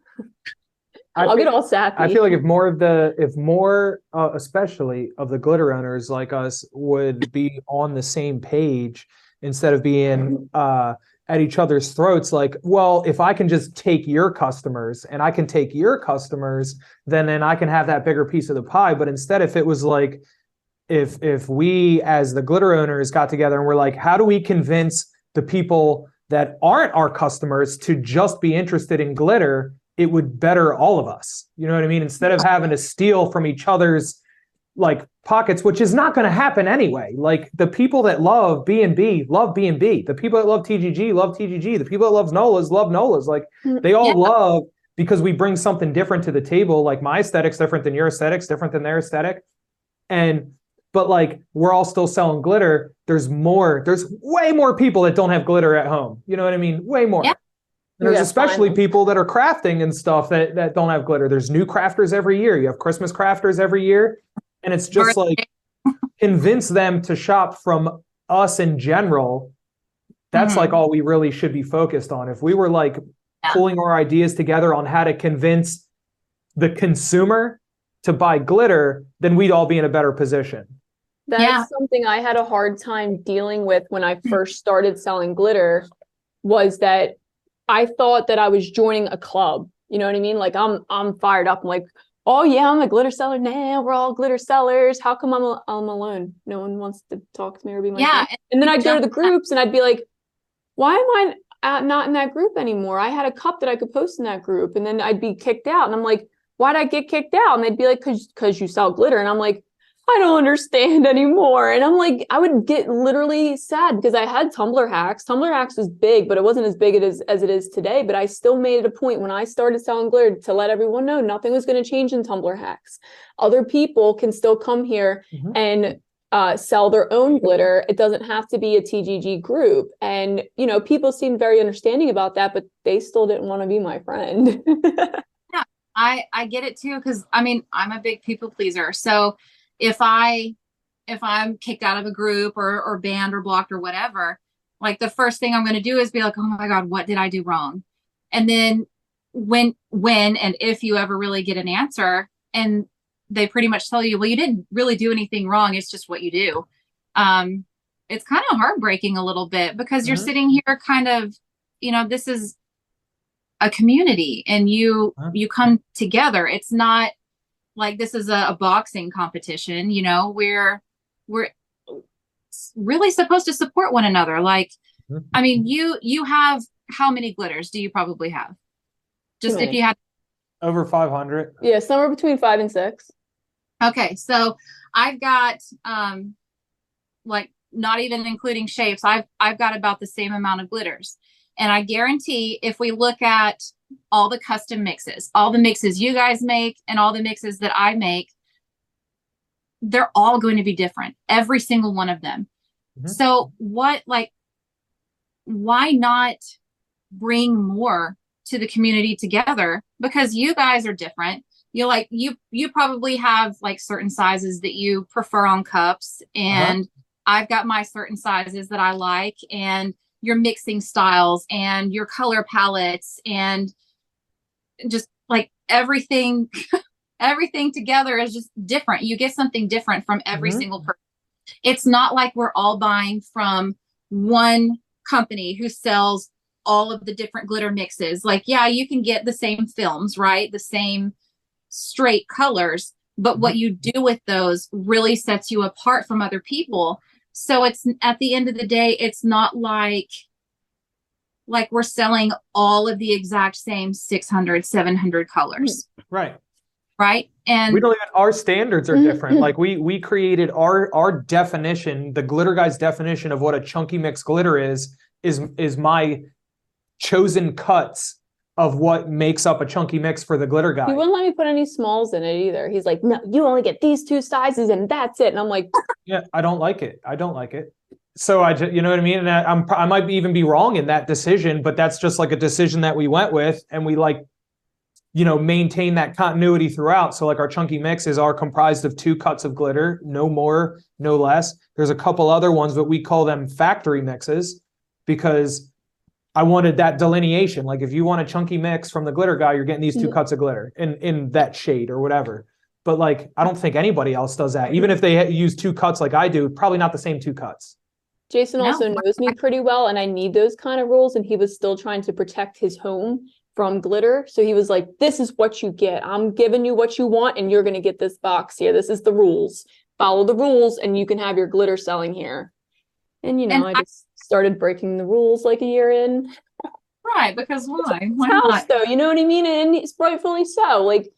A: I
C: I'll
A: feel-
C: get all sappy.
A: I feel like if more of the, if more, uh, especially of the glitter owners like us, would be on the same page instead of being uh, at each other's throats. Like, well, if I can just take your customers and I can take your customers, then then I can have that bigger piece of the pie. But instead, if it was like, if if we as the glitter owners got together and we're like, how do we convince the people that aren't our customers to just be interested in glitter? It would better all of us. You know what I mean? Instead of having to steal from each other's like pockets, which is not going to happen anyway. Like the people that love B and B love B and B. The people that love TGG love TGG. The people that love Nolas love Nolas. Like mm, they all
D: Yeah.
A: love because we bring something different to the table. Like my aesthetic's different than your aesthetics, different than their aesthetic. And but like we're all still selling glitter. There's more. There's way more people that don't have glitter at home. You know what I mean? Way more.
D: Yeah.
A: And there's
C: Yeah,
A: especially
C: finally.
A: people that are crafting and stuff that, that don't have glitter. There's new crafters every year. You have Christmas crafters every year. And it's just like convince them to shop from us in general. That's
D: Mhm.
A: like all we really should be focused on. If we were like
D: Yeah.
A: pulling our ideas together on how to convince the consumer to buy glitter, then we'd all be in a better position.
C: That's
D: Yeah.
C: something I had a hard time dealing with when I first started selling glitter was that I thought that I was joining a club. You know what I mean? Like I'm I'm fired up. I'm like, oh yeah, I'm a glitter seller now. We're all glitter sellers. How come I'm a, I'm alone? No one wants to talk to me or be my
D: yeah
C: friend. And then I'd go to the groups and I'd be like, why am I not in that group anymore? I had a cup that I could post in that group, and then I'd be kicked out. And I'm like, why'd I get kicked out? And they'd be like, cause cause you sell glitter. And I'm like, I don't understand anymore. And I'm like, I would get literally sad because I had Tumbler hacks. Tumbler hacks was big, but it wasn't as big as, as it is today. But I still made it a point when I started selling glitter to let everyone know nothing was going to change in Tumbler hacks. Other people can still come here
A: Mhm.
C: and uh, sell their own glitter. It doesn't have to be a TGG group. And, you know, people seemed very understanding about that, but they still didn't want to be my friend.
D: Yeah, I I get it too because I mean I'm a big people pleaser. So if I if I'm kicked out of a group or or banned or blocked or whatever, like the first thing I'm going to do is be like, oh my god, what did I do wrong? And then when when and if you ever really get an answer and they pretty much tell you, well, you didn't really do anything wrong. It's just what you do. Um, it's kind of heartbreaking a little bit because you're
A: Mhm.
D: sitting here kind of, you know, this is a community and you
A: Huh?
D: you come together it's not like this is a, a boxing competition you know we're we're really supposed to support one another like
A: Mhm.
D: i mean you you have how many glitters do you probably have just if you had
A: Over 500.
C: yeah, somewhere between five and six.
D: Okay, so I've got um like not even including shapes, I've I've got about the same amount of glitters. And I guarantee if we look at all the custom mixes, all the mixes you guys make and all the mixes that I make, they're all going to be different, every single one of them.
A: Mhm.
D: So what like why not bring more to the community together because you guys are different you like you you probably have like certain sizes that you prefer on cups and i've got my certain sizes that i like and your mixing styles and your color palettes and just like everything everything together is just different. You get something different from every
A: Mhm.
D: single person. It's not like we're all buying from one company who sells all of the different glitter mixes. Like yeah you can get the same films right? The same straight colors but what you do with those really sets you apart from other people. So it's at the end of the day it's not like like we're selling all of the exact same 600 700 colors
A: Right.
D: right and
A: we don't even our standards are
C: Mhm.
A: different like we we created our our definition the glitter guy's definition of what a chunky mix glitter is is is my chosen cuts of what makes up a chunky mix for the glitter guy
C: He wouldn't let me put any smalls in it either. He's like, no, you only get these two sizes and that's it. And I'm like,
A: yeah i don't like it i don't like it so i just you know what i mean? And I, i'm i might even be wrong in that decision but that's just like a decision that we went with and we like you know maintain that continuity throughout. So like our chunky mixes are comprised of two cuts of glitter no more no less. There's a couple other ones but we call them factory mixes because i wanted that delineation. Like if you want a chunky mix from the glitter guy you're getting these two
C: Mhm.
A: cuts of glitter in in that shade or whatever. But like i don't think anybody else does that. Even if they use two cuts like i do probably not the same two cuts
C: Jason
D: No.
C: also knows me pretty well and I need those kind of rules. And he was still trying to protect his home from glitter. So he was like, this is what you get. I'm giving you what you want and you're going to get this box here. This is the rules. Follow the rules and you can have your glitter selling here. And, you know,
D: And
C: I
D: I-
C: just started breaking the rules like a year in.
D: right because why why
C: house
D: not
C: though, you know what I mean? And it's rightfully so. Like,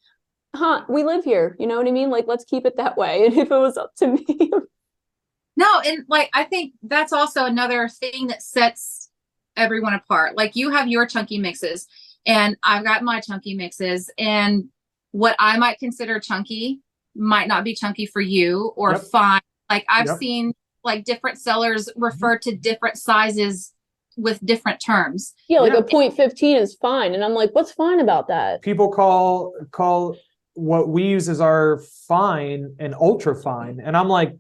C: huh, we live here, you know what I mean? Like, let's keep it that way. And if it was up to me,
D: No, and like I think that's also another thing that sets everyone apart. Like you have your chunky mixes, and I've got my chunky mixes, and what I might consider chunky might not be chunky for you or
A: Yep.
D: fine. Like I've
A: Yep.
D: seen like different sellers mm-hmm. refer to different sizes with different terms.
C: yeah, like
A: Yeah.
C: a point 15 is fine. And I'm like, what's fine about that?
A: people call call what we use as our fine and ultra fine and i'm like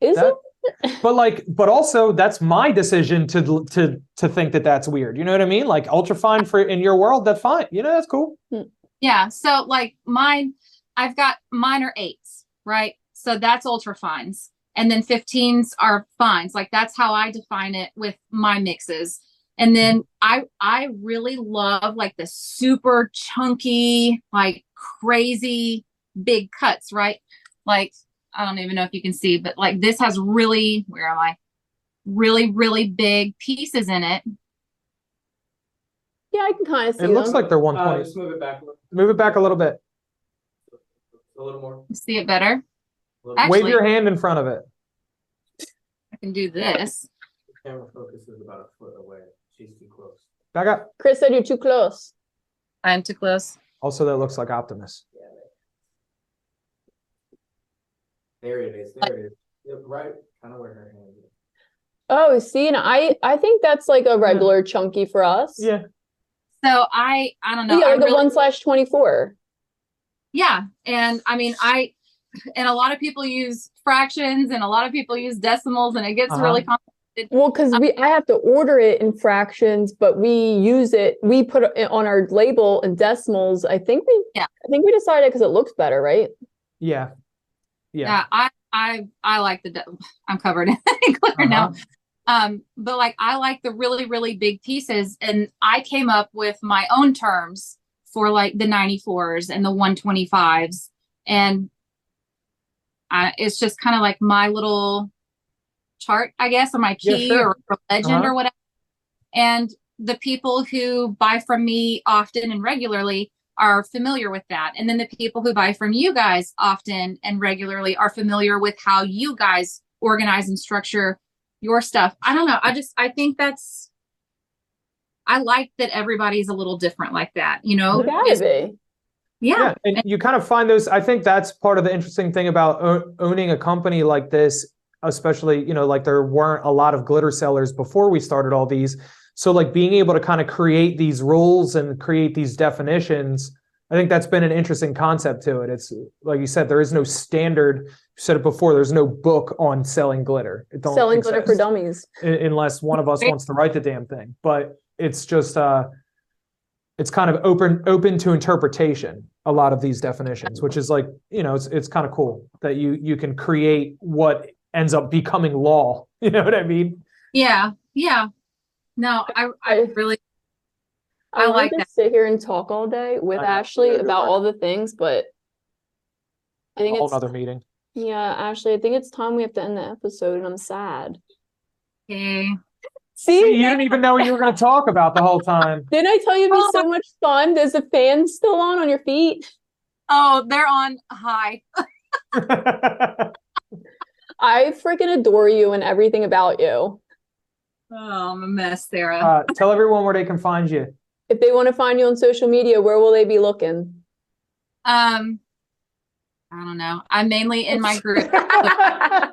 C: Is
A: That-
C: it?
A: but like but also that's my decision to to to think that that's weird you know what i mean like ultra fine for in your world that's fine you know that's cool hmm.
D: Yeah. So like mine, I've got mine are eights, right? So that's ultra fines. And then 15s are fines. Like that's how I define it with my mixes. And then I I really love like the super chunky, like crazy big cuts, right? Like I don't even know if you can see, but like this has really, where am I? Really, really big pieces in it.
C: Yeah, I can kind of see
A: it looks
C: them.
A: like they're
E: Uh,
A: 120
E: just move it back a little,
A: move it back a little bit
E: a little more.
D: See it better?
E: a little-
D: Actually-
A: wave your hand in front of it
D: I can do this.
E: The camera focus is about a foot away. She's too close.
A: back up
C: Chris said you're too close.
D: I'm too close.
A: also that looks like optimus
E: There it is. There it is. Yeah, right, kind of where her hand is.
C: Oh, see, and I I think that's like a regular chunky for us.
A: Yeah.
D: So I, I don't know.
C: yeah,
D: I
C: the
D: really-
C: one slash twenty four.
D: Yeah, and I mean, I and a lot of people use fractions, and a lot of people use decimals, and it gets
A: Uh-huh.
D: really complicated.
C: Well, because we I have to order it in fractions, but we use it. We put it on our label in decimals. I think we.
D: Yeah.
C: I think we decided because it looks better, right?
A: Yeah. Yeah.
D: Yeah, I, I, I like the. I'm covered in glitter now.
A: Uh-huh.
D: Um, but like I like the really, really big pieces, and I came up with my own terms for like the 94s and the 125s, and I, it's just kind of like my little chart, I guess, or my
A: Yeah,
D: key
A: sure.
D: or, or legend
A: Uh-huh.
D: or whatever. And the people who buy from me often and regularly are familiar with that. And then the people who buy from you guys often and regularly are familiar with how you guys organize and structure your stuff. I don't know. I just I think that's I like that everybody's a little different like that, you know?
C: You gotta
D: Is-
C: be.
D: yeah.
A: Yeah, and you kind of find those. I think that's part of the interesting thing about o- owning a company like this, especially you know, like there weren't a lot of glitter sellers before we started all these. So like being able to kind of create these rules and create these definitions, I think that's been an interesting concept to it. It's like you said, there is no standard. You said it before. There's no book on selling glitter. It don't
C: Selling glitter for dummies.
A: unless one of us wants to write the damn thing. But it's just uh it's kind of open open to interpretation a lot of these definitions, which is like, you know, it's it's kind of cool that you you can create what ends up becoming law. You know what I mean?
D: Yeah. Yeah. No, I I
C: I-
D: really
C: I,
D: I
C: like
D: like
C: to
D: that.
C: sit here and talk all day with
A: I know.
C: Ashleigh
A: Yeah,
C: about
A: you're
C: all the things, but I
A: A
C: think
A: whole
C: it's
A: nother meeting.
C: yeah, Ashleigh. I think it's time we have to end the episode, and I'm sad.
D: okay.
C: See,
A: You didn't even know what you were going to talk about the whole time.
C: didn't I tell you it'd be so oh. much fun? Is the fan still on on your feet?
D: Oh, they're on high.
C: I freaking adore you and everything about you.
D: Oh, I'm a mess, Sara.
A: uh, tell everyone where they can find you.
C: If they want to find you on social media, where will they be looking?
D: um I don't know. I'm mainly in my group.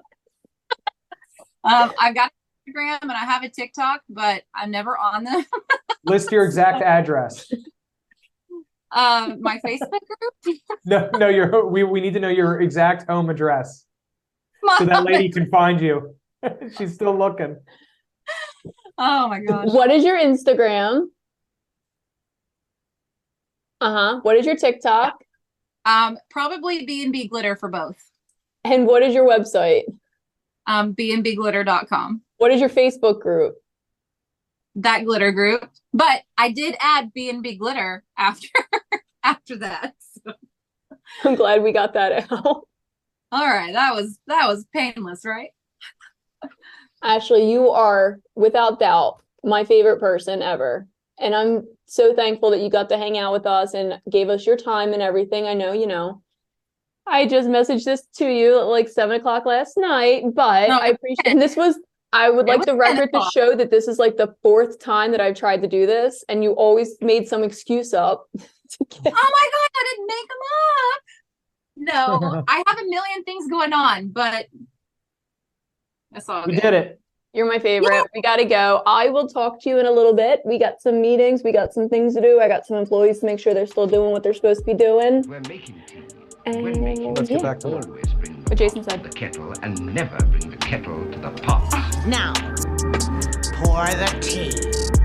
D: Um, I've got Instagram and I have a TikTok, but I'm never on them.
A: List your exact address.
D: Um, my Facebook group.
A: No, no, your we we need to know your exact home address so that lady can find you. She's still looking.
D: Oh my gosh.
C: what is your Instagram? Uh huh. What is your TikTok?
D: Um, probably B and B glitter for both.
C: And what is your website?
D: Um, bnbglitter.com.
C: What is your Facebook group?
D: That glitter group. But I did add B and B glitter after after that. So,
C: I'm glad we got that out.
D: all right, that was that was painless, right?
C: Ashleigh, you are without doubt my favorite person ever. And I'm so thankful that you got to hang out with us and gave us your time and everything. I know, you know, I just messaged this to you at like seven o'clock last night, but
D: No,
C: I appreciate and this was I would like
D: was
C: the record to show that this is like the fourth time that I've tried to do this, and you always made some excuse up to get
D: Oh my god, I didn't make them up. No, I have a million things going on, but that's all
A: We
D: good.
A: did it.
C: You're my favorite. We got to go. I will talk to you in a little bit. We got some meetings. We got some things to do. I got some employees to make sure they're still doing what they're supposed to be doing.
F: We're making tea.
C: And
F: When making
A: Let's
F: tea,
A: get back to work.
F: always bring the
C: What Jason
F: pot
C: said.
F: the kettle and never bring the kettle to the pot.
G: Now, pour the tea.